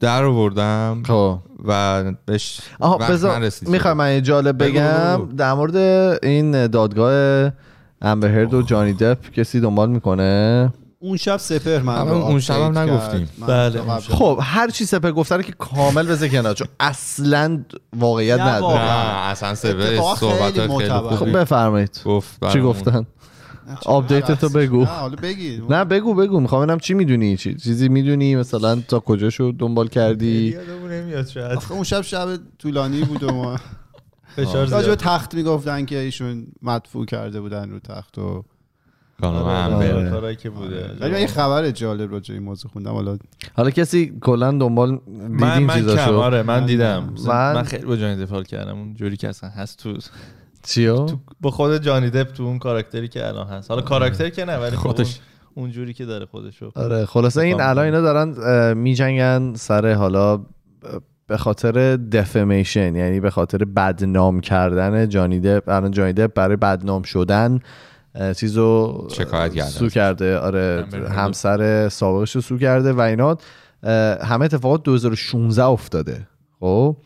در آوردم خب و بهش. می‌خوام من یه جالب بگم بگو، بگو. در مورد این دادگاه امبرهرد و جانی دپ کسی دنبال می‌کنه اون شب سپر من اون شب هم نگفتیم. بله، خب هر چی سپر گفته رو که کامل بذار کنار چون اصلا واقعیت نداره. نه اصلا اتفاقا صحبت خیلی خیلی معتبر. خب بفرمایید گفت چی. گفتن update تو؟ بگو. نه حالا بگی. نه بگو بگو. می‌خوام ببینم چی می‌دونی چی چیزی می‌دونی؟ مثلا تا کجاشو دنبال کردی؟ نمیاد شاید. اون شب شب طولانی بود و ما. فشار تخت می‌گفتن که ایشون مدفوع کرده بودن رو تخت و آره،. آره. کارایی که بوده. ولی من یه خبر جالب راجع این موضوع خوندم. حالا حالا کسی کلا دنبال من دیدین من چیزاشو؟ آره من من دیدم. من- من خیلی با جانی دپ حال کردم. اون جوری که اصلا هست تو چیو؟ با خود جانی دپ تو اون کاراکتری که الان هست. حالا کاراکتر که نه ولی خب خودش. اون- اون جوری که داره خودشو آره خلاصه این الان اینا دارن میجنگن سر حالا به خاطر دفمیشن یعنی به خاطر بدنام کردن جانی دپ الان جانی دپ برای بدنام شدن چیزو شکایت کرده. سو کرده. آره. همسر سابقش رو سو کرده و اینا. همه اتفاقات 2016 افتاده. خب؟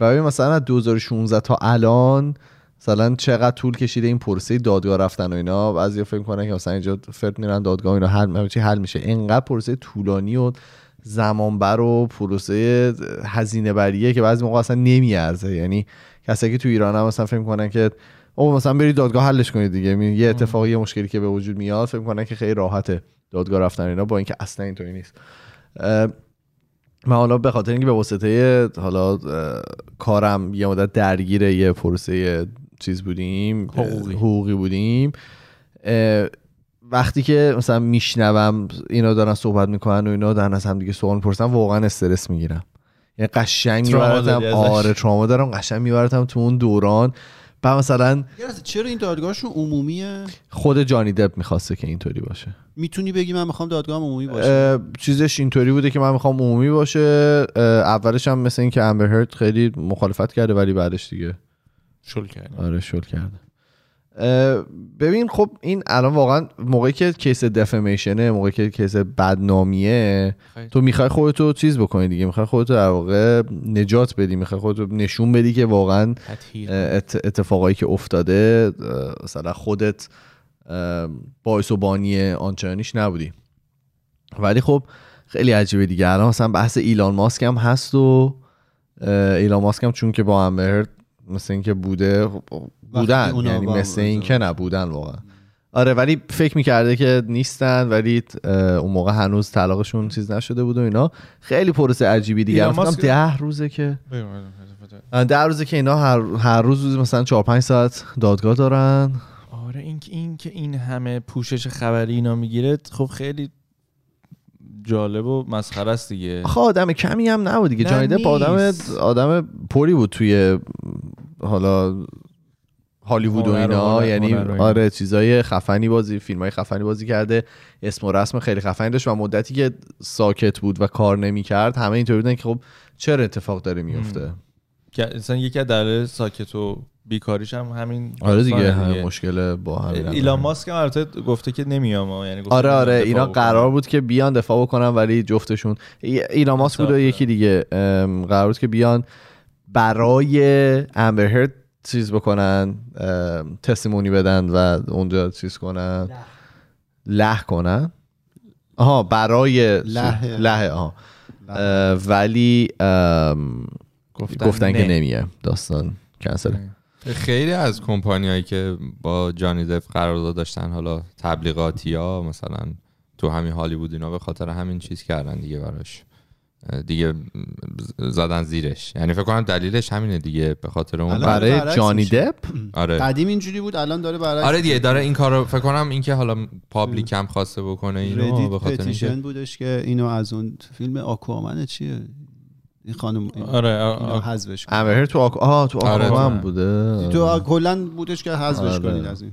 و مثلا از 2016 تا الان مثلا چقدر طول کشیده این پروسه دادگاه رفتن و اینا. بعضی فکر کنن که مثلا اینجا فرد میرن دادگاه اینا حل چی حل میشه. اینقدر پروسه طولانی و زمانبر و پروسه هزینه بریه که بعضی موقع اصلا نمیارزه. یعنی کسایی که تو ایران هم مثلا فکر کنن که او مثلا برید دادگاه حلش کنید دیگه. می- یه اتفاقی یه مشکلی که به وجود میاد فکر کنن که خیلی راحته دادگاه رفتن اینا با اینکه اصلا اینطوری نیست. من حالا به خاطر اینکه به واسطه حالا کارم یه مدت درگیر یه پروسه چیز بودیم حقوقی. حقوقی بودیم. وقتی که مثلا میشنوم اینا دارن صحبت می‌کنن و اینا دارن از هم دیگه سوال می‌پرسن واقعا استرس می‌گیرم. یعنی قشنگ ازش. آره تراما دارم. قشنگ میبرتم تو اون دوران. بعد مثلا چرا این دادگاهشون عمومیه؟ خود جانی دپ می‌خواسته که اینطوری باشه. می‌تونی بگی من می‌خوام دادگاهم عمومی باشه؟ چیزش اینطوری بوده که من می‌خوام عمومی باشه. اولش هم مثل اینکه امبر هرت خیلی مخالفت کرده ولی بعدش دیگه شل کردیم آره شل کرده ببین خب این الان واقعا موقعی که کیس دفمیشنه موقعی که کیس بدنامیه خیلی. تو می‌خوای خودتو چیز بکنی دیگه. می‌خوای خودتو در واقع نجات بدی. می‌خوای خودتو نشون بدی که واقعا اتفاقایی که افتاده مثلا خودت باعث و بانی آنچنانیش نبودی. ولی خب خیلی عجیبه دیگه. الان مثلا بحث ایلان ماسک هم هست و ایلان ماسک هم چون که با امبر مثل اینکه بوده بودن یعنی مثل این که ازدواج. نبودن واقعا. آره ولی فکر می‌کرده که نیستن ولی اون موقع هنوز طلاقشون چیز نشده بود و اینا. خیلی پروسه عجیبی دیگه. فکر ماسک- ده روزه که. در روزه که اینا هر, هر روز مثلا 4 5 ساعت دادگاه دارن. آره این که این که این همه پوشش خبری اینا می‌گیره خب خیلی جالب و مسخره است دیگه. آخه آدم کمی هم نبود دیگه. نه، جانی دپ آدم. آدم پری بود توی حالا هالیوود و اینا یعنی. آره چیزای خفنی بازی فیلم های خفنی بازی کرده اسم و رسم خیلی خفنی داشت و مدتی که ساکت بود و کار نمی‌کرد همه اینطوری بودن که خب چرا اتفاق داره میفته که اصلا یکی از دلایل ساکت و بیکاریش هم همین آره دیگه همه مشکل با همین ایلان ماسک هم البته گفته که نمیام. یعنی گفته آره آره اینا. قرار بود که بیان دفاع بکنن ولی جفتشون ای- ایلان ماسک بود و یکی دیگه ام، قرار بود که بیان برای امبر هرد چیز بکنن تستیمونی بدن و اونجا چیز کنن. له کنن. آها برای له. له آها. اه، ولی ام، گفتن, گفتن که. نمیه. داستان کنسل خیلی از کمپانیایی که با جانی دپ قرارداد داشتن حالا تبلیغاتی یا مثلا تو همین هالیوود اینا به خاطر همین چیز کردن دیگه براش. دیگه زدن زیرش. یعنی فکر کنم دلیلش همینه دیگه به خاطر اون برای جانی. دپ؟ آره. قدیم اینجوری بود الان داره برعکس آره دیگه. داره این کارو فکر کنم این که حالا پابلیک هم خواسته بکنه اینو به خاطر اینکه بودش که اینو از اون فیلم آکوامن چیه؟ این خانم این آره آره حذفش کنه. هرد تو آک... آه تو آره، آکوامان تو- بوده. تو کلا بودش که حذفش آره. کنید از این.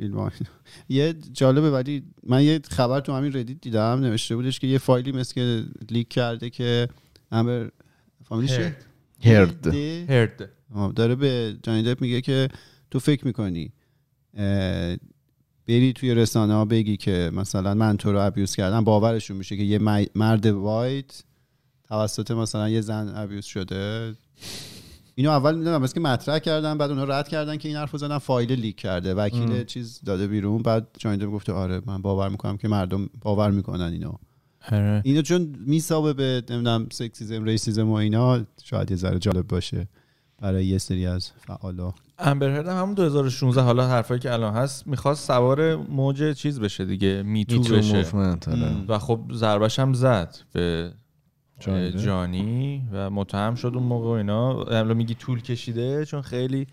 فیلم. یه جالبه ولی من یه خبر تو همین ردیت دیدم نوشته بودش که یه فایلی مثل که لیک کرده که امبر فامیلیش؟ هرد؟ Heard داره به جانی دپ میگه که تو فکر می‌کنی بری توی رسانه ها بگی که مثلا من تو رو abuse کردم باورشون میشه که یه مرد white توسط مثلا یه زن abuse شده اینو اول می‌دونم بس که مطرح کردن بعد اونها رد کردن که این حرفو زدن فایل leak کرده وکیل ام. چیز داده بیرون بعد جانی دپ گفته آره من باور می‌کنم که مردم باور می‌کنن اینو. آره. اینو چون میسابه به نمی‌دونم sexism racism و اینا شاید یه ذره جالب باشه برای یه سری از فعالا. امبر هرد هم همون 2016 حالا حرفایی که الان هست می‌خواست سوار موج چیز بشه دیگه میتو میتو بشه. آره. و خب ضربش هم زد به جانی. جانی و متهم شد اون موقع و اینا حالا میگی طول کشیده چون خیلی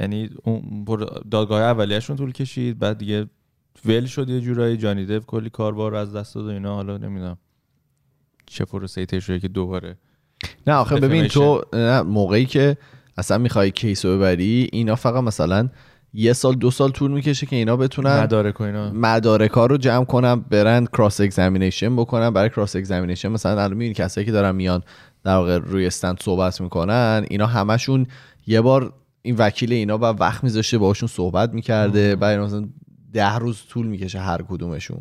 یعنی اون دادگاه اولیه‌شون طول کشید بعد دیگه ول شد یه جورایی جانی دپ کلی کاربار رو از دست داد و اینا حالا نمی‌دونم چه پروسه طی شده که دوباره نه آخه ببین. تو نه، موقعی که اصلا می‌خوای case رو ببری اینا فقط مثلا یه سال دو سال طول می‌کشه که اینا بتونن مدارک و اینا. مدارک ها رو جمع کنن برن cross examination بکنن. برای cross examination مثلا الان می‌بینی کسایی که دارن میان در واقع روی stand صحبت می‌کنن اینا همشون یه بار این وکیل اینا با وقت میذاشته باهاشون صحبت می‌کرده. بعد اینا مثلا ده روز طول می‌کشه هر کدومشون.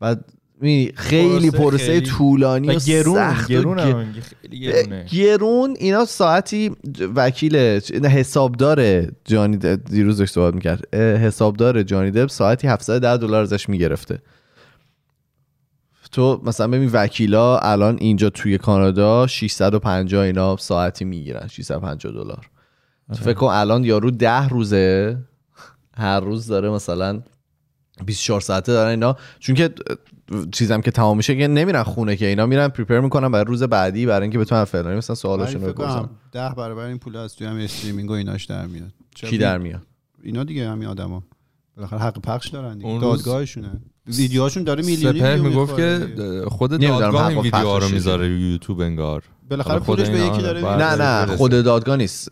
بعد می- خیلی پروسه خیلی- طولانی و, و گرون سخت و گرون گ- هم میگه، خیلی گرونه. گرون اینا ساعتی وکیل حسابدار جانی دپ دیروز داشت صحبت می‌کرد. حسابدار جانی دپ ساعتی 710 دلار ازش می‌گرفته. تو مثلا ببین وکیلا الان اینجا توی کانادا 650 اینا ساعتی می‌گیرن 650 دلار. تو فکر کن الان یارو ده روزه هر روز داره مثلا 24 ساعته دارن اینا. چون که چیزم که تمام میشه که نمیرن خونه که اینا میرن پریپر می‌کنن برای روز بعدی برای اینکه بتونن فلانی مثلا سوالاشون ولی رو بپرسن. ده برابر این پول از توی هم استریمینگ و ایناش در میاد. کی در میاد؟ اینا دیگه همین آدما. بالاخره حق پخش دارن دیگه. دادگاهشونه. ویدیوهاشون داره میلیونی سپر می‌گفت که. خود دادگاه این و ویدیوها رو می‌ذاره یوتیوب انگار. بالاخره حالا خود پولش به یکی آره، داره نه. نه. خود دادگاه نیست.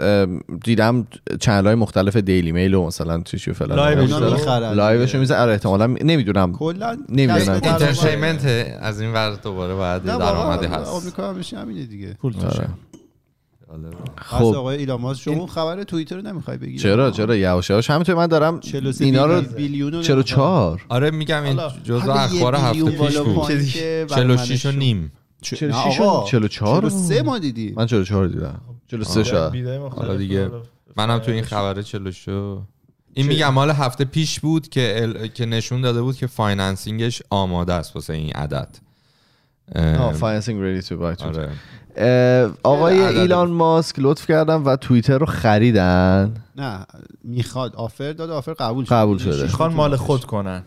دیدم چنل های مختلف دیلی میل و مثلا چیشی فلان لایوش دیگه. میزه آره احتمالاً نمی‌دونم. کلا نمی‌دونم. اینترتینمنت از این ور دوباره باید نه درآمدی هست. آمریکا هم میشه همینه دیگه. پول توشه. آره. خب. آقای ایلان ماسک شما خبر توییتر رو نمی‌خوای بگیری؟ چرا چرا؟ یواش یواش همینطور من دارم 43 اینا رو بیلیون رو 44 آره میگم این جزء اخبار هفته پیش بود. پایین که برای 46 و نیم. شد. 46 نه و آقا، 44 43 ما دیدی. من 44 دیدم. 43 شاید. bid ای مختلف حالا دیگه رو- منم تو این خبره 46 این میگم مال هفته پیش بود که ال... که نشون داده بود که financing ش آماده است واسه این عدد. اه، financing ready to buy آره. آقای عدد- ایلان ماسک لطف کردن و توییتر رو خریدن. نه می‌خواد offer داد offer قبول شد. قبول شده. می‌خوان مال. خود کنن.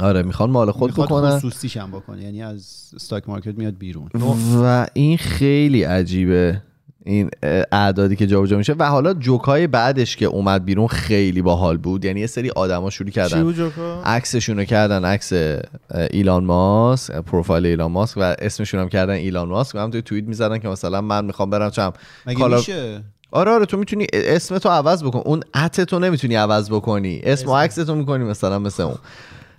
آره می‌خوان مال خود می‌خواد بکنن. خصوصیش هم بکنه یعنی از stock market میاد بیرون. و این خیلی عجیبه این اعدادی که جابجا میشه. و حالا جوکای بعدش که اومد بیرون خیلی باحال بود. یعنی یه سری آدما شروع کردن؟ عکسشون رو کردن عکس ایلان ماسک پروفایل ایلان ماسک و اسمشون هم کردن ایلان ماسک. و هم توی توییت می‌زدن که مثلا من می‌خوام برم چم. مگه کالا- میشه؟ آره آره تو می‌تونی اسم تو عوض بکن. اون ات تو نمی‌تونی عوض بکنی. اسم و عکس تو می‌کنی مثلا مثل اون.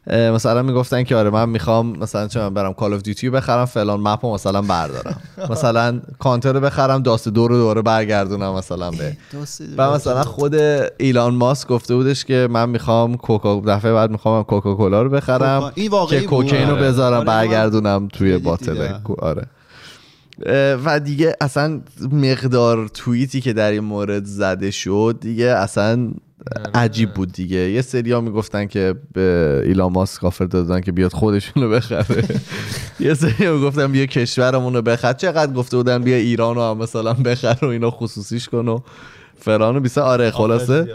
مثلا می‌گفتن که آره من می‌خوام مثلا چه من برم کال اف دیوتی بخرم فلان مپ رو مثلا بردارم. مثلا کانتر رو بخرم داست دو رو دوره برگردونم مثلا به. و مثلا خود ایلان ماسک گفته بودش که من می‌خوام کوکا دفعه بعد می‌خوام کوکاکولا رو بخرم که. کوکین رو آره. بذارم آره، برگردونم توی خیلی باطل آره. و دیگه اصلا مقدار توییتی که در این مورد زده شد دیگه اصلا عجیب بود دیگه. یه سری ها می‌گفتن که به ایلان ماسک آفر دادن که بیاد خودشون رو بخره. یه سری ها می‌گفتن بیا کشورمون رو بخر. چقدر گفته بودن بیا ایران رو هم مثلا بخر و اینا خصوصیش کن و فران و بیسه. آره خلاصه.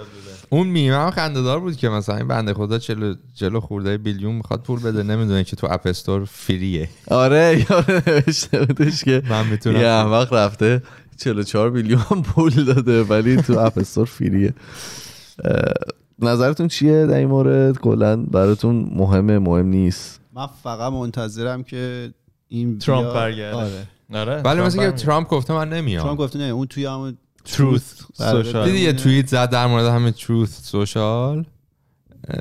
اون میمه هم خنده‌دار بود که مثلا این بنده خدا چلو, چلو خورده بیلیون می‌خواد پول بده نمی‌دونه که تو اپ استور فریه. آره نوشته بودش که من می‌تونم. یه احمق رفته 44 میلیون پول داده ولی تو App Store free ئه. نظرتون چیه در این مورد کلا براتون مهمه مهم نیست من فقط منتظرم که این ترامپ بیا- برگرده. آره آره ولی مثل که. ترامپ گفته من ترامپ نمیام گفته نه اون توی همون Truth قراره Social. دیدی یه بمونه. توییت زد در مورد همین Truth Social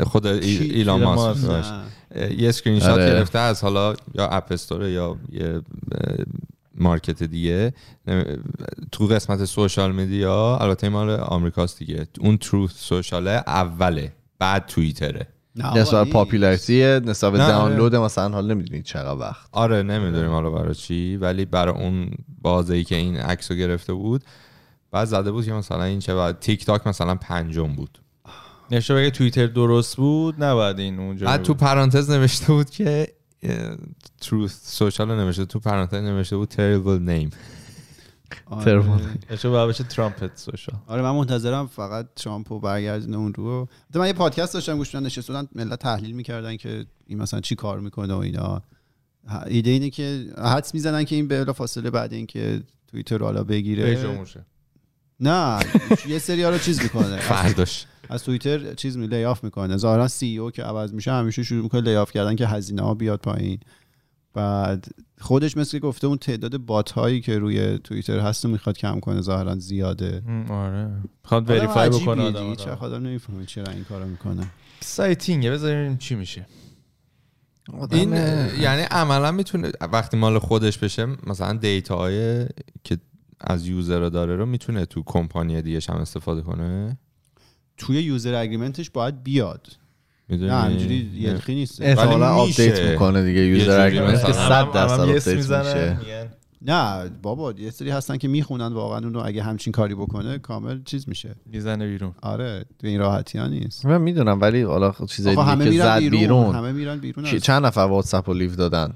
خود ایلان ماسک. یه اسکرین شات آره. گرفته از حالا یا App Store یا یه market دیگه تو قسمت social media البته این مال آمریکاست دیگه اون Truth Social اوله بعد توییتره نسبت. popularity نسبت. دانلود مثلا حالا نمی‌دونید چقدر وقت آره نمی‌دونیم حالا برای چی ولی برای اون بازه ای که این عکس رو گرفته بود بعد زده بود که مثلا این چه بعد تیک تاک مثلا پنجم بود نشه بگه توییتر درست بود نباید این اونجا بعد تو. پرانتز نوشته بود که تروث سوشال رو نوشته تو پرانتز نوشته بود terrible name. آره. باید بشه ترامپت سوشال آره من منتظرم فقط ترامپ رو برگردونه اون رو. من یه پادکست داشتم گوش می‌دادم، نشسته بودن ملت تحلیل می‌کردن که این مثلا چی کار می‌کنه و اینا. ایده اینه که حدس می‌زنن که این به فاصله بعد اینکه توییتر رو حالا بگیره. نه یه سری ها رو چیز می‌کنه. فرداش. از توییتر چیز می لیاف می‌کنه. ظاهرا سی او که عوض میشه همیشه شروع می‌کنه لیاف کردن که هزینه ها بیاد پایین. بعد خودش مثل که گفته اون تعداد بات هایی که روی توییتر هست می‌خواد کم کنه ظاهرا زیاده. آره. می‌خواد وریفای بکنه دیگه. آدم چه آدم نمی‌فهمه چرا این کارو می‌کنه. سایتینگه بذاریم چی میشه. این یعنی عملا می‌تونه وقتی مال خودش بشه مثلا دیتا های که از user داره رو می‌تونه تو کمپانی دیگه هم استفاده کنه؟ توی user agreement ش باید بیاد. می‌دونی؟ نه همینجوری یلخی نیست. احتمالا. آپدیت می‌کنه دیگه user agreement که مثلا 100 هم- درصد آپدیت میشه. نه بابا یه سری هستن که می‌خونن واقعا اونو. اگه همچین کاری بکنه کامل چیز میشه. می‌زنه بیرون. آره به این راحتی ها نیست. من می‌دونم ولی حالا چیزای آقا دیگه همه که زد بیرون, بیرون. همه میرن بیرون چند نفر واتساپ رو leave دادن؟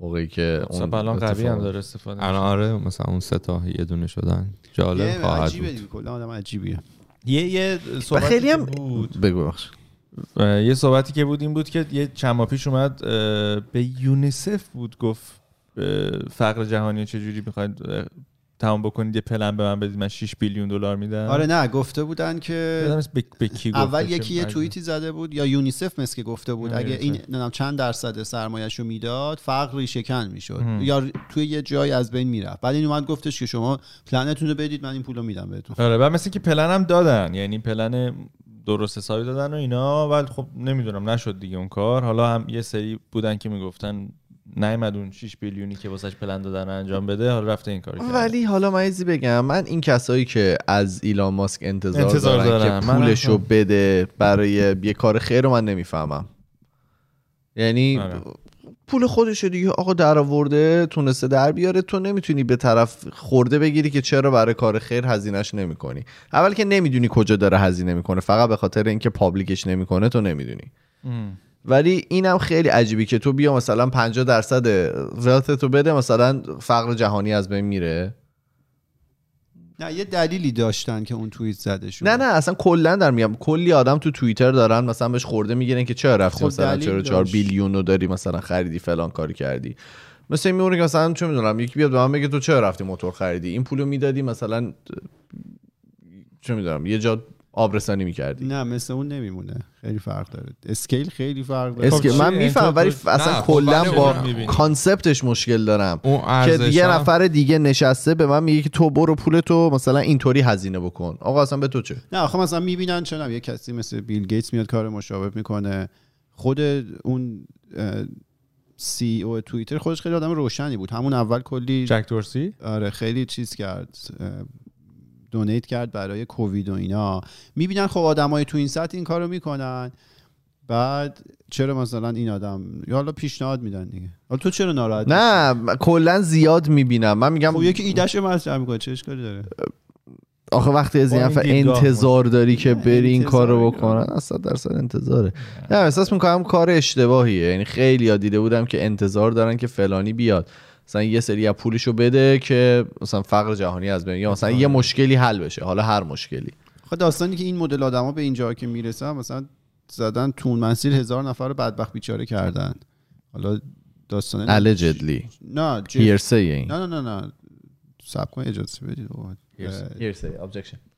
موقعی که اون خب الان قوی هم داره استفاده الان آره مثلا اون سه تا یه دونه شدن. جالب خواهد عجیبه بود. دیگه کلا آدم عجیبیه. یه یه و صحبتی خیلی که هم بود بگو بخش یه صحبتی که بود این بود که یه چند ماه پیش اومد به یونیسف بود گفت فقر جهانی چجوری می‌خواید تمام بکنید یه پلن به من بدید من 6 بیلیون دلار میدم. آره نه گفته بودن که به, گفته اول یکی یه توییتی زده بود یا یونیسف مثل که گفته بود اگه این. نمی‌دونم چند درصد سرمایه‌شو رو می‌داد فقر ریشه کن می‌شد. یا توی یه جای از بین می‌رفت. بعد این اومد گفتش که شما پلنتون رو بدید من این پولو میدم بهتون. آره بعد مثل که پلن هم دادن. یعنی پلن درست حسابی دادن و اینا. ولی خب نمی‌دونم نشد دیگه اون کار. حالا هم یه سری بودن که می‌گفتن نیومد اون 6 billion ی که واسش پلن دادن رو انجام بده حالا رفته این کار کرد ولی حالا من یه چیزی بگم من این کسایی که از ایلان ماسک انتظار, انتظار دارن, دارن. که پولشو هم. بده برای یه کار خیر رو من نمی‌فهمم یعنی آره. پول خودشه دیگه آقا در آورده تونسته در بیاره تو نمی‌تونی به طرف خورده بگیری که چرا برای کار خیر هزینهش نمی‌کنی اول که نمی‌دونی کجا داره هزینه می‌کنه فقط به خاطر اینکه پابلیکش نمی‌کنه تو نمی‌دونی ام. ولی اینم خیلی عجیبی که تو بیا مثلا 50 درصد ویلت تو بده مثلا فقر جهانی از بین میره. نه یه دلیلی داشتن که اون توییت زده شد. نه نه اصلا کلا در میگم کلی آدم تو توییتر دارن مثلا بهش خورده می‌گیرن که چرا رفتی خب مثلا چرا 4 داشت. بیلیون رو داری مثلا خریدی فلان کاری کردی. مثل این میمونه که مثلا چه می‌دونم یکی بیاد به من بگه تو چرا رفتی موتور خریدی؟ این پولو می‌دادی مثلا چه می‌دونم یه جا آبرسانی می‌کردی. نه مثل اون نمیمونه. خیلی فرق داره. scale خیلی فرق داره. scale چی؟ من میفهمم ولی اصلا خب کلا با. concept ش مشکل دارم. که یه نفر دیگه نشسته به من میگه که تو برو پول تو مثلا اینطوری هزینه بکن. آقا اصلا به تو چه؟ نه آخه مثلا می‌بینن چون یه کسی مثل بیل گیتس میاد کار مشابه می‌کنه. خود اون سی او توییتر خودش خیلی آدم روشنی بود. همون اول کلی جک دورسی؟ آره خیلی چیز کرد. دونیت کرد برای کووید و اینا. می‌بینن خب آدمای تو این سطح این کارو می‌کنن. بعد چرا مثلا این آدم یا حالا پیشنهاد میدن دیگه. حالا تو چرا ناراحت نه کلا زیاد می‌بینم. من میگم خب یکی ایدهش مطرح می‌کنه چه اشکالی داره؟ آخه وقتی از این انتظار داری که بری این کارو اینا. بکنن اصلا درصد انتظاره. نه احساس می‌کنم کار اشتباهیه. یعنی خیلی ها دیده بودم که انتظار دارن که فلانی بیاد. مثلا یه سری از پولشو بده که مثلا فقر جهانی از بین یا مثلا یه مشکلی حل بشه. حالا هر مشکلی. خب داستانی که این مدل آدما به اینجا که می‌رسن مثلا زدن تون مسیر هزار نفر رو بدبخت بیچاره کردن. حالا داستان allegedly نه hearsay این. نه نه نه نه. سب کن اجازه بدید hearsay objection.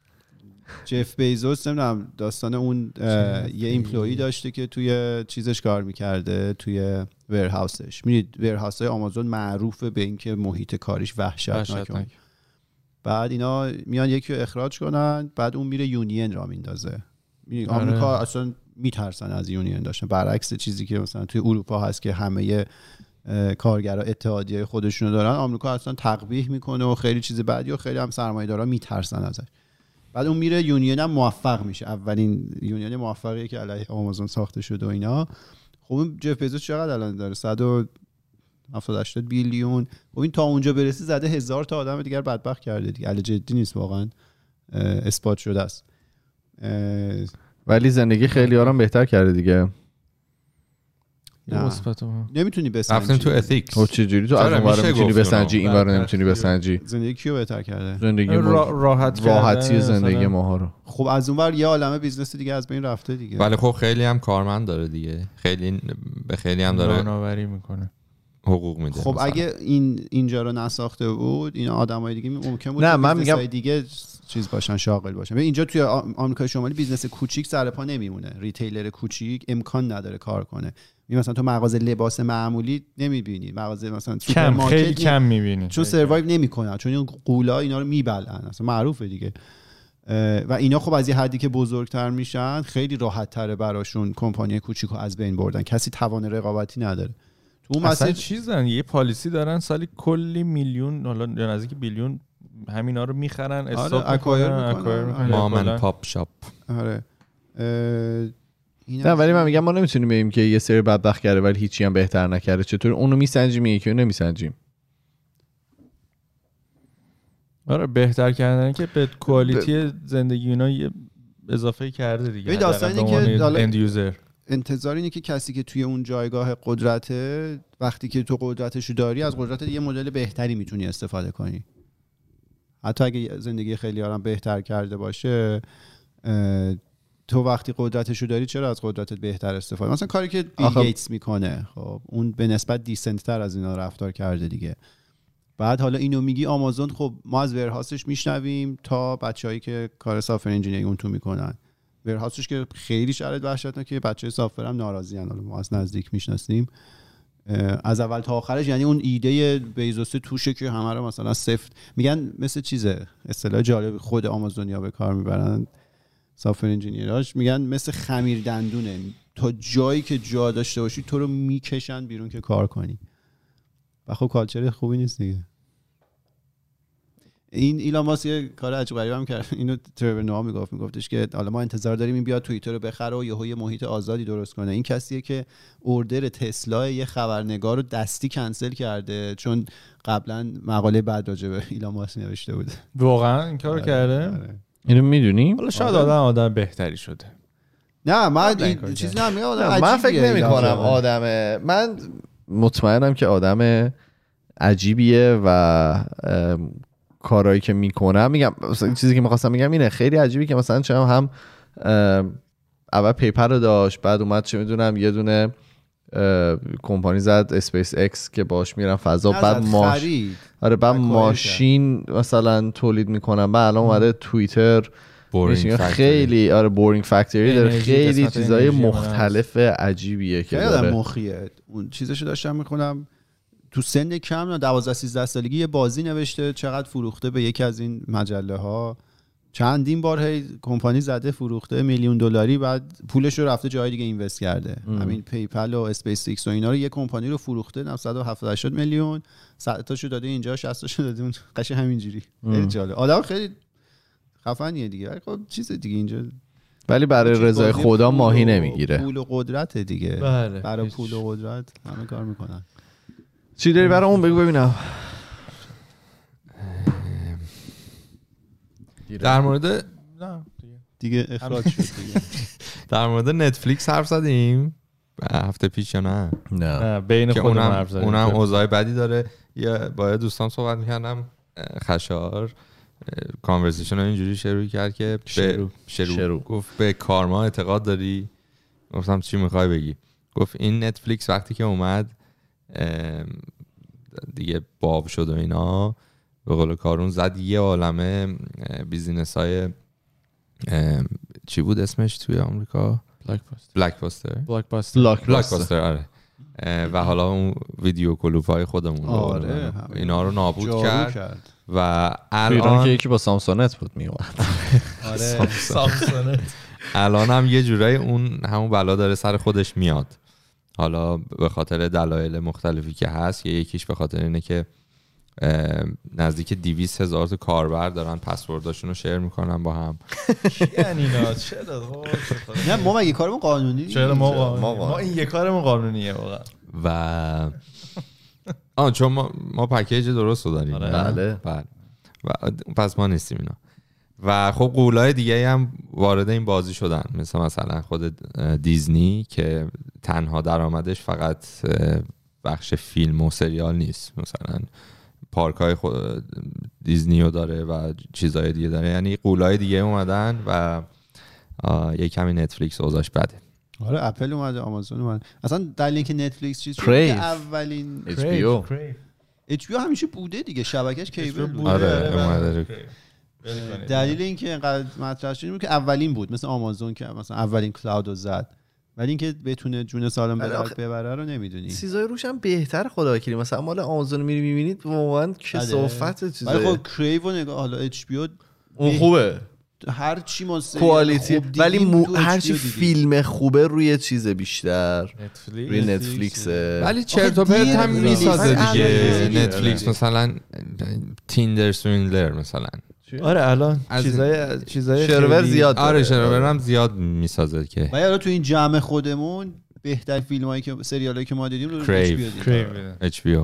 جف بیزوس نمی‌دونم داستان اون یه ایمپلوی داشته که توی چیزش کار می‌کرده توی ورهاوسش می‌دید ورهاوس های آمازون معروفه به اینکه محیط کاریش وحشتناکه. وحشتناک. بعد اینا میان یکی رو اخراج کنن بعد اون میره یونین را میندازه. آره. آمریکا اصلا میترسن از یونین داشتن. برعکس چیزی که مثلا توی اروپا هست که همه کارگرا اتحادیه خودشونو دارن آمریکا اصلا تقبیح می‌کنه و خیلی چیز بعدی و خیلی هم سرمایه‌دارا میترسن ازش. بعد اون میره union هم موفق میشه. اولین union موفقیه که علیه آمازون ساخته شده و اینا. خب اون جف بیزوس چقدر الان داره؟ 170 80 billion. خب این تا اونجا برسه زده هزار تا آدم دیگر بدبخت کرده دیگه. علی جدی نیست واقعا. اثبات شده است. ولی زندگی خیلی آرام بهتر کرده دیگه. مثبت نمی‌تونی رفتیم بسنجی تو ethics خب چجوری تو از اون می‌تونی بسنجی؟ این بله، نمی‌تونی بله. بسنجی. زندگی کیو بهتر کرده. زندگی را- راحت راحتی زندگی. ماها رو. خب از اون ور یه عالمه business دیگه از بین رفته دیگه. ولی خب خیلی هم کارمند داره دیگه. خیلی به خیلی هم داره نانآوری می‌کنه. حقوق میده. خب مثلا. اگه این اینجا رو نساخته بود این آدمای دیگه ممکن بود نه، من میگم- دیگه چیز باشن شاغل باشن. اینجا توی آمریکای شمالی business کوچیک سر پا نمیمونه. retailer کوچیک امکان نداره کار کنه. می مثلا تو مغازه لباس معمولی نمی‌بینی. مغازه مثلا کم خیلی کم می‌بینی. چون survive نمی‌کنن. چون این غولا اینا رو می‌بلعن اصلا معروفه دیگه. و اینا خب از یه حدی که بزرگتر میشن خیلی راحت تره براشون کمپانی کوچیک رو از بین بردن. کسی توان رقابتی نداره. تو اون اصلا مسیر چیز دارن یه پالیسی دارن سالی کلی میلیون حالا نزدیک بیلیون همینا رو می‌خرن استاپ اکوایر می‌کنن می‌کنن. اکوایر می‌کنن. آره. مامن. پاپ شاپ آره نه ولی من میگم ما نمی‌تونیم بگیم که یه سری بدبخت کرده ولی هیچی هم بهتر نکرده چطور اونو میسنجیم یکی رو نمیسنجیم آره بهتر کردن که به کوالیتی زندگی اینا یه اضافه کرده دیگه ببین داستان حداقل اینه به که اند یوزر انتظار اینه که کسی که توی اون جایگاه قدرته وقتی که تو قدرتش رو داری از قدرت یه مدل بهتری می‌تونی استفاده کنی حتی اگه زندگی خیلی هم بهتر کرده باشه تو وقتی قدرتش رو داری چرا از قدرتت بهتر استفاده؟ مثلا کاری که بیل گیتس می‌کنه خب اون به نسبت دیسنت تر از اینا رفتار کرده دیگه. بعد حالا اینو میگی آمازون خب ما از warehouse ش میشنویم تا بچههایی که کار software engineering اون تو می‌کنن. warehouse ش که خیلی شرایط وحشتناکه بچه software هم ناراضی حالا ما از نزدیک می‌شناسیم. از اول تا آخرش یعنی اون ایده بیزوسه توشه که همه رو مثلا سفت. میگن مثل چیزه؟ اصطلاح جالب خود آمازونیا به کار می‌برن software engineer اش میگن مثل خمیر دندونه. تا جایی که جا داشته باشی تو رو می‌کشن بیرون که کار کنی. و خب کالچر خوبی نیست دیگه. این ایلان ماسک یه کار عجیب غریب هم کرد. اینو ترور نوآ می‌گفت میگفتش که حالا ما انتظار داریم این بیاد توییتر رو بخره و یهو یه محیط آزادی درست کنه. این کسیه که اوردر تسلا یه خبرنگار رو دستی کنسل کرده چون قبلا مقاله بعد راجع به ایلان ماسک نوشته بود. واقعا این کارو کرده؟ آره. اینو می‌دونیم حالا شاید آره. آدم آدم بهتری شده. نه من این آدم نه، من فکر نمی ایلان کنم ماسک. آدم من مطمئنم که آدم عجیبیه و کارهایی که می‌کنم. میگم چیزی که می‌خواستم میگم اینه خیلی عجیبی که مثلا چه هم اول PayPal رو داشت بعد اومد چه می‌دونم یه دونه کمپانی زد اسپیس اکس که باش میرن فضا. بعد ماش آره بعد ماشین مثلا تولید می‌کنن بعد الان اومده توییتر. خیلی آره Boring factory داره خیلی چیزای مختلف عجیبیه که داره. مخیه. اون چیزشو داشتم می‌خونم. تو سن کم نه 12 13 سالگی یه بازی نوشته چقدر فروخته به یکی از این مجله ها چندین بار هی کمپانی زده فروخته میلیون دلاری بعد پولش رو رفته جای دیگه invest کرده. همین PayPal و اسپیس ایکس و اینا رو یه کمپانی رو فروخته 970 میلیون. 100 تاشو داده اینجا 60 تاشو داده اون قشنگ همینجوری. خیلی جالب. آدم خیلی خفنیه دیگه. ولی خب چیز دیگه اینجا. ولی برای رضای خدا ماهی نمی‌گیره. پول و قدرت دیگه. بله. برای. پول و قدرت همه کار می‌کنن. چی داری برای اون؟ بگو ببینم. در مورد نه دیگه. دیگه اخراج شد دیگه. در مورد نتفلیکس حرف زدیم؟ هفته پیش یا نه؟ نه. بین اونم حرف زدیم. اونم اوضاع بدی داره. یا با یه دوستان صحبت می‌کردم خشایار conversation رو اینجوری شروع کرد که به شروع. شروع. شروع. گفت به کارما اعتقاد داری؟ گفتم چی می‌خوای بگی؟ گفت این نتفلیکس وقتی که اومد دیگه باب شد و اینا. به قول کارون زد یه عالمه business های چی بود اسمش توی آمریکا؟ Blockbuster Blockbuster بلاک آره و حالا اون ویدیو کلوپ های خودمون رو آره،. اینا رو نابود کرد کرد. و ایران که الان یکی با سامسونت بود میومد آره سامسونت. الان هم یه جورایی اون همون بلا داره سر خودش میاد. حالا به خاطر دلایل مختلفی که هست یه یکیش به خاطر اینه که نزدیک 200 هزار تا کاربر دارن پسورداشون رو شیر می‌کنن با هم یعنی اینا چرا نه ما مگه کارمون قانونی؟ چرا ما ما قانونی؟ قانونی. ما این یه کارمون قانونیه واقعا و آه چون ما, ما پکیج درست رو داریم آره. بله. بله و پس ما نیستیم اینا و خب قولای دیگه هم وارد این بازی شدن. مثل مثلا خود دیزنی که تنها درآمدش فقط بخش فیلم و سریال نیست. مثلا پارک های خود دیزنی رو داره و چیزهای دیگه داره. یعنی قولای دیگه اومدن و یه کمی نتفلیکس اوضاعش بده. آره اپل اومده آمازون اومده. اصلا دلیل اینکه نتفلیکس چیز اولین HBO اچ همیشه بوده دیگه شبکش کیبل بود آره، اومده. دلیل اینکه اینقدر مطرح شد این بود که اولین بود مثل آمازون که مثلا اولین کلاود رو زد. ولی اینکه بتونه جون سالم ولی به آخه- درد ببره رو نمی‌دونی. چیزای روش هم بهتر خدا وکیلی. مثلا مال آمازون میری می‌بینید واقعا کسافت ولی چیزای خب کریو نگاه حالا اچ پی اون خوبه. هر چی ما کوالیتی دیدیم ولی مو... هر چی. فیلم خوبه روی چیز بیشتر. نتفلیکس روی نتفلیکسه ولی چرت و پرت هم می‌سازه. دیگه. نتفلیکس مثلا تیندر سوینلر مثلا. آره الان از- چیزای چیزای شرور زیاد آره داره. شنوبرم هم زیاد می‌سازه که. و حالا تو این جمع خودمون بهترین فیلم هایی که سریال هایی که ما دیدیم رو دیدیم. کریو.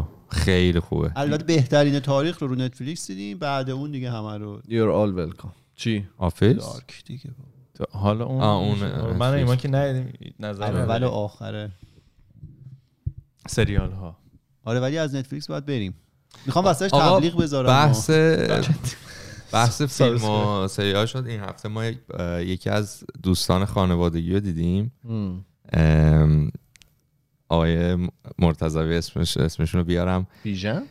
HBO خیلی خوبه. البته بهترین تاریخ رو رو نتفلیکس دیدیم بعد اون دیگه همه رو You're all welcome. چی؟ آفیس دارک دیگه حالا اون آه، اون، من ایمان که ندیدیم نظر اول. آخره سریال ها آره ولی از نتفلیکس باید بریم. می‌خوام واسش آقا، تبلیغ بذارم. بحث بحث فیلم و سریال شد. این هفته ما یکی از دوستان خانوادگی رو دیدیم. آقای مرتضوی اسمش اسمشون رو بیارم. بیژن؟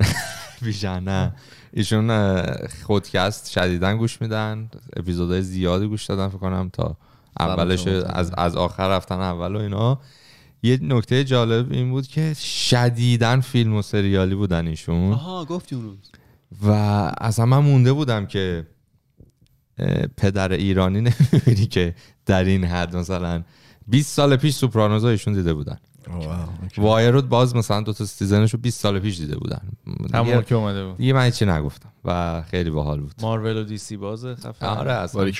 ویژن نه. ایشون خودکست شدیدن گوش میدن. اپیزودهای زیادی گوش دادن فکر کنم تا اولش از از آخر رفتن اول و اینا. یه نکته جالب این بود که شدیدن فیلم و سریالی بودن ایشون. آها گفتی اون روز. و اصلا من مونده بودم که پدر ایرانی نمی‌بینی که در این حد مثلا 20 سال پیش سوپرانوزا ایشون دیده بودن. وایر رو باز مثلا دو تا سیزنش رو 20 سال پیش دیده بودن. همون که اومده بود. دیگه من هیچی نگفتم و خیلی باحال بود. مارول و دی سی بازه؟ خفن آره اصلا.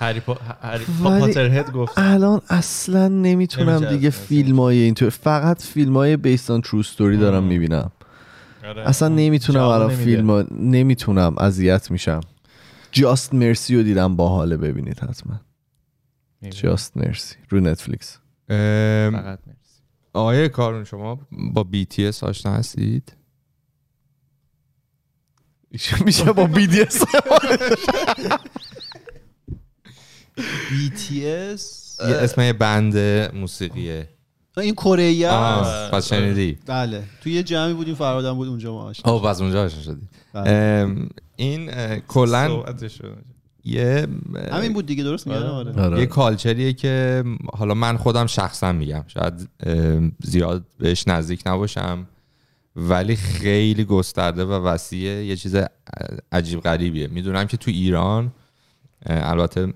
هری پا... هری ولی- پاتر هد گفت. الان اصلا نمی‌تونم دیگه. فیلم های اینطور فقط فیلم های بیستان ترو ستوری دارم می‌بینم. آره. اصلا نمی‌تونم الان. فیلم. نمی‌تونم اذیت میشم جاست مرسی رو دیدم باحاله ببینید حتما. جاست مرسی رو نتفلیکس ام، فقط مرسی آقای کارون شما با BTS آشنا هستید میشه با بی دی اس BTS یه اسم یه بند موسیقیه این کره است پس شنیدی. بله. توی یه جمعی بودیم فرادم بود اونجا ما آشنا آه پس اونجا آشنا شدی. بله. این کلا. یه همین بود دیگه درست میگم؟ آره. آره. یه کالچریه که حالا من خودم شخصا میگم. شاید زیاد بهش نزدیک نباشم ولی خیلی گسترده و وسیعه یه چیز عجیب غریبیه. می‌دونم که تو ایران البته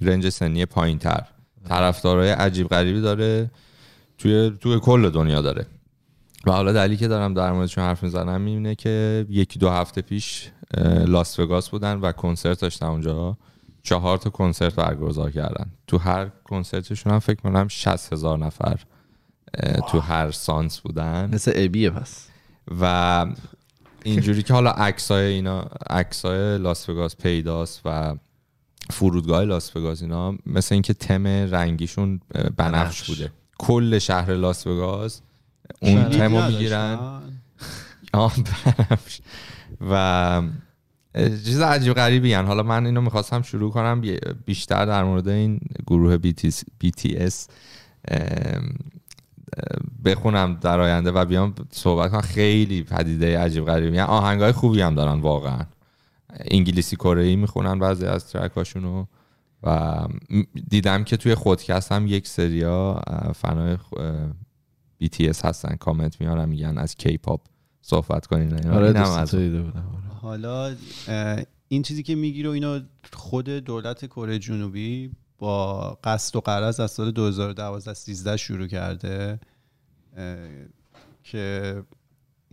رنج سنی پایین تر طرفدارای عجیب غریبی داره. توی توی کل دنیا داره. و حالا دلیلی که دارم در موردشون حرف می‌زنم اینه که یکی دو هفته پیش لاس وگاس بودن و کنسرت داشتن اونجا. چهار تا کنسرت برگزار کردن. تو هر کنسرتشون هم فکر کنم 60 هزار نفر تو هر سانس بودن. مثل ابیه پس. و اینجوری که حالا عکسای اینا عکسای لاس وگاس پیداست و فرودگاه لاس وگاس اینا مثل اینکه تم رنگیشون بنفش. بوده. کل شهر لاس وگاس اون شنیدی تم رو نداشتن؟ می‌گیرن و چیز عجیب غریبی هن. حالا من اینو می‌خواستم شروع کنم. بی- بیشتر در مورد این گروه BTS بخونم در آینده و بیام صحبت کنم. خیلی پدیده عجیب غریبی یعنی آهنگای خوبی هم دارن واقعا. انگلیسی کره ای می‌خونن بعضی از ترکاشونو و دیدم که توی خودکست هم یک سریا فنای BTS هستن کامنت میارن میگن از کی پاپ صحبت کنین اینا. آره دوست از آره. حالا این چیزی که می‌گیره و اینو خود دولت کره جنوبی با قصد و قرض از سال 2012 13 شروع کرده که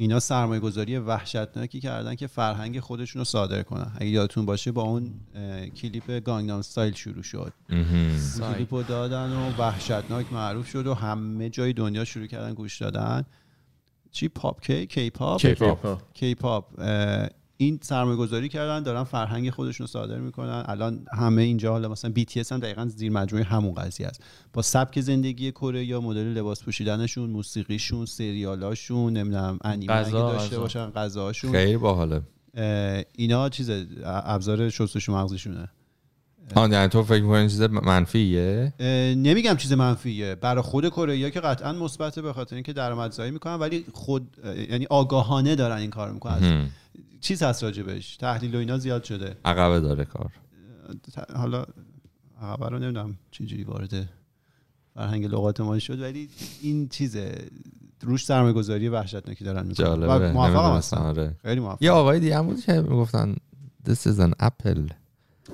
اینا سرمایه گذاری وحشتناکی کردن که فرهنگ خودشون رو صادر کنن. اگه یادتون باشه با اون کلیپ Gangnam Style شروع شد. کلیپ رو دادن و وحشتناک معروف شد و همه جای دنیا شروع کردن گوش دادن. چی؟ پاپ کی؟ K-pop K-pop این سرمایه گذاری کردن دارن فرهنگ خودشون رو صادر می‌کنن. الان همه اینجا حالا مثلا BTS هم دقیقا زیر مجموعه همون قضیه است. با سبک زندگی کره یا مدل لباس پوشیدنشون موسیقیشون سریالاشون نمی‌دونم انیمه اگه غذا، داشته. باشن غذاشون خیلی باحاله. اینا چیز ابزار شستشو مغزشونه. آن یعنی تو فکر می‌کنی چیز منفیه؟ نمیگم چیز منفیه. برای خود کره که قطعا مثبته به خاطر اینکه درآمدزایی می‌کنن ولی خود یعنی آگاهانه دارن این کار می‌کنن. چیز هست راجبش تحلیل و اینا زیاد شده. عقبه داره کار. حالا عقبه رو نمی‌دونم چجوری وارد فرهنگ لغات ما شد ولی این چیزه. روش سرمایه گذاری وحشتناکی دارن می‌کنن. نمی‌دونستم، هستن آره. خیلی موفق یه آقای دیگه هم بود که می‌گفتن This is an apple.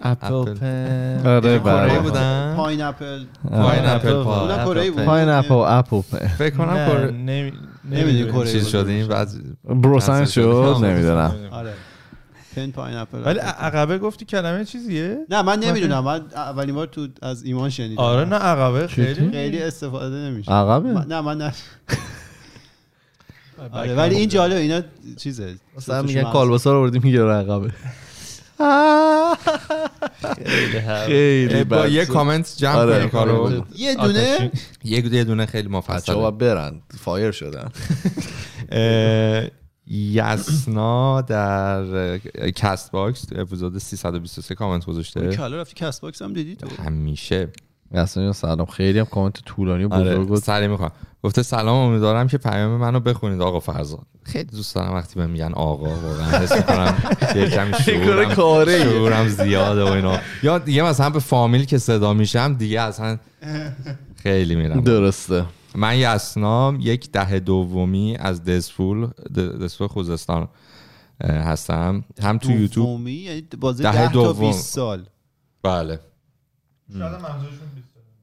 اپل اپل. پن آره، کره بله. بودن؟ پاین اپل پاین اپل کره بود. پاین اپل اپل پی. فکر کنم کره نمی‌دونی. کره چیز. شدیم بعد بروسنس شد. نمی‌دونم. آره. پن پاینپل ولی عقبه گفتی کلمه چیزیه؟ نه من نمی‌دونم. من اولین بار تو از ایمان شنیدم. آره نه عقبه خیلی خیلی استفاده نمیشه. عقبه؟ نه من نه. آره، ولی این جالب اینا چیزه. مثلا میگن کالباسا رو بردیم میگه عقبه. خیلی با بد یه. کامنت جمع آره، کارو کامنت. یه دونه؟ یه دونه خیلی بچه ها مفصله. باید برن. فایر شدن. یسنا در کست باکس اپیزود 323 کامنت گذاشته. کالا رفتی کست باکس هم دیدی تو؟ همیشه. اصلا سلام. خیلی هم کامنت طولانی و بزرگ آره بود. سری می‌خوام. گفته سلام امیدوارم که پیام منو بخونید آقا فرزاد. خیلی. دوست دارم وقتی بهم میگن آقا واقعا حس می‌کنم یه کمی شعورم. شعورم زیاده و اینا. یا دیگه مثلا به فامیل که صدا میشم دیگه اصلا خیلی میرم. درسته. من یسنام یک ده دومی از دسفول د- دسفول خوزستان هستم. هم تو یوتیوب. دومی؟ یعنی بازه ده 10 تا دوم. 20 سال. بله.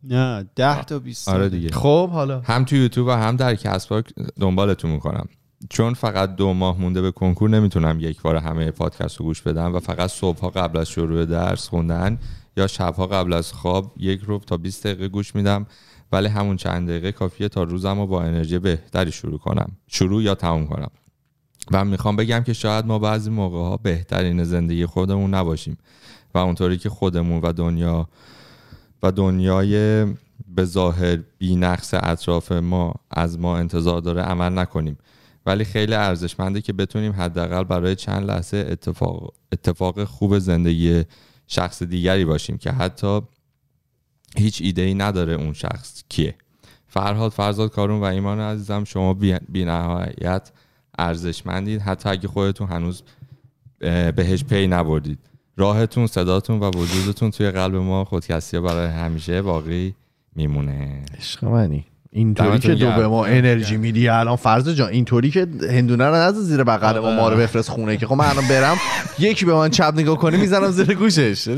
نه 10 تا 20 سال آره دیگه. خب حالا. هم تو یوتیوب و هم در کسب دنبالتون می‌کنم. چون فقط دو ماه مونده به کنکور نمی‌تونم یک بار همه پادکست رو گوش بدم و فقط صبحها قبل از شروع درس خوندن یا شبها قبل از خواب یک رو تا 20 دقیقه گوش میدم. ولی همون چند دقیقه کافیه تا روزم رو با انرژی بهتری شروع کنم. شروع یا تموم کنم. و می‌خوام بگم که شاید ما بعضی موقع ها بهترین زندگی خودمون نباشیم. و اونطوری که خودمون و دنیا و دنیای به ظاهر بینقص اطراف ما از ما انتظار داره عمل نکنیم. ولی خیلی ارزشمنده که بتونیم حداقل برای چند لحظه اتفاق, اتفاق خوب زندگی شخص دیگری باشیم که حتی هیچ ایده ای نداره اون شخص کیه. فرهاد فرزاد کارون و ایمان عزیزم شما بی نهایت ارزشمندید. حتی اگه خودتون هنوز بهش پی نبردید. راهتون صداتون و وجودتون توی قلب ما خودکسیه برای همیشه باقی میمونه. عشق منی. اینطوری که دو. به ما انرژی میدی الان فرض جان اینطوری که هندونه رو نذار زیر بغل ما ما رو بفرست خونه که خب من الان برم یکی به من چپ نگاه کنه می‌زنم زیر گوشش.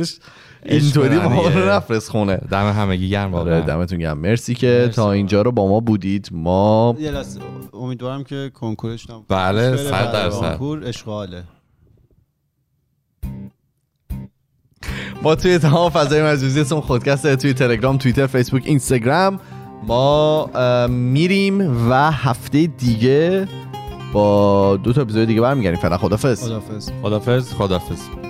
اینطوری ما رو. نفرست خونه. دم همگی گرم آره واقعا دمتون گرم. مرسی که تا اینجا رو با ما بودید. ما یه لحظه امیدوارم که کنکورش بله، بره صد بعد درصد. کنکور اشغاله ما توی تمام فضای مجازی اسم خودکست توی تلگرام توییتر فیسبوک اینستاگرام ما میریم و هفته دیگه با دو تا اپیزود دیگه برمیگردیم. فعلا خدافظ خدافظ خدافظ خدافظ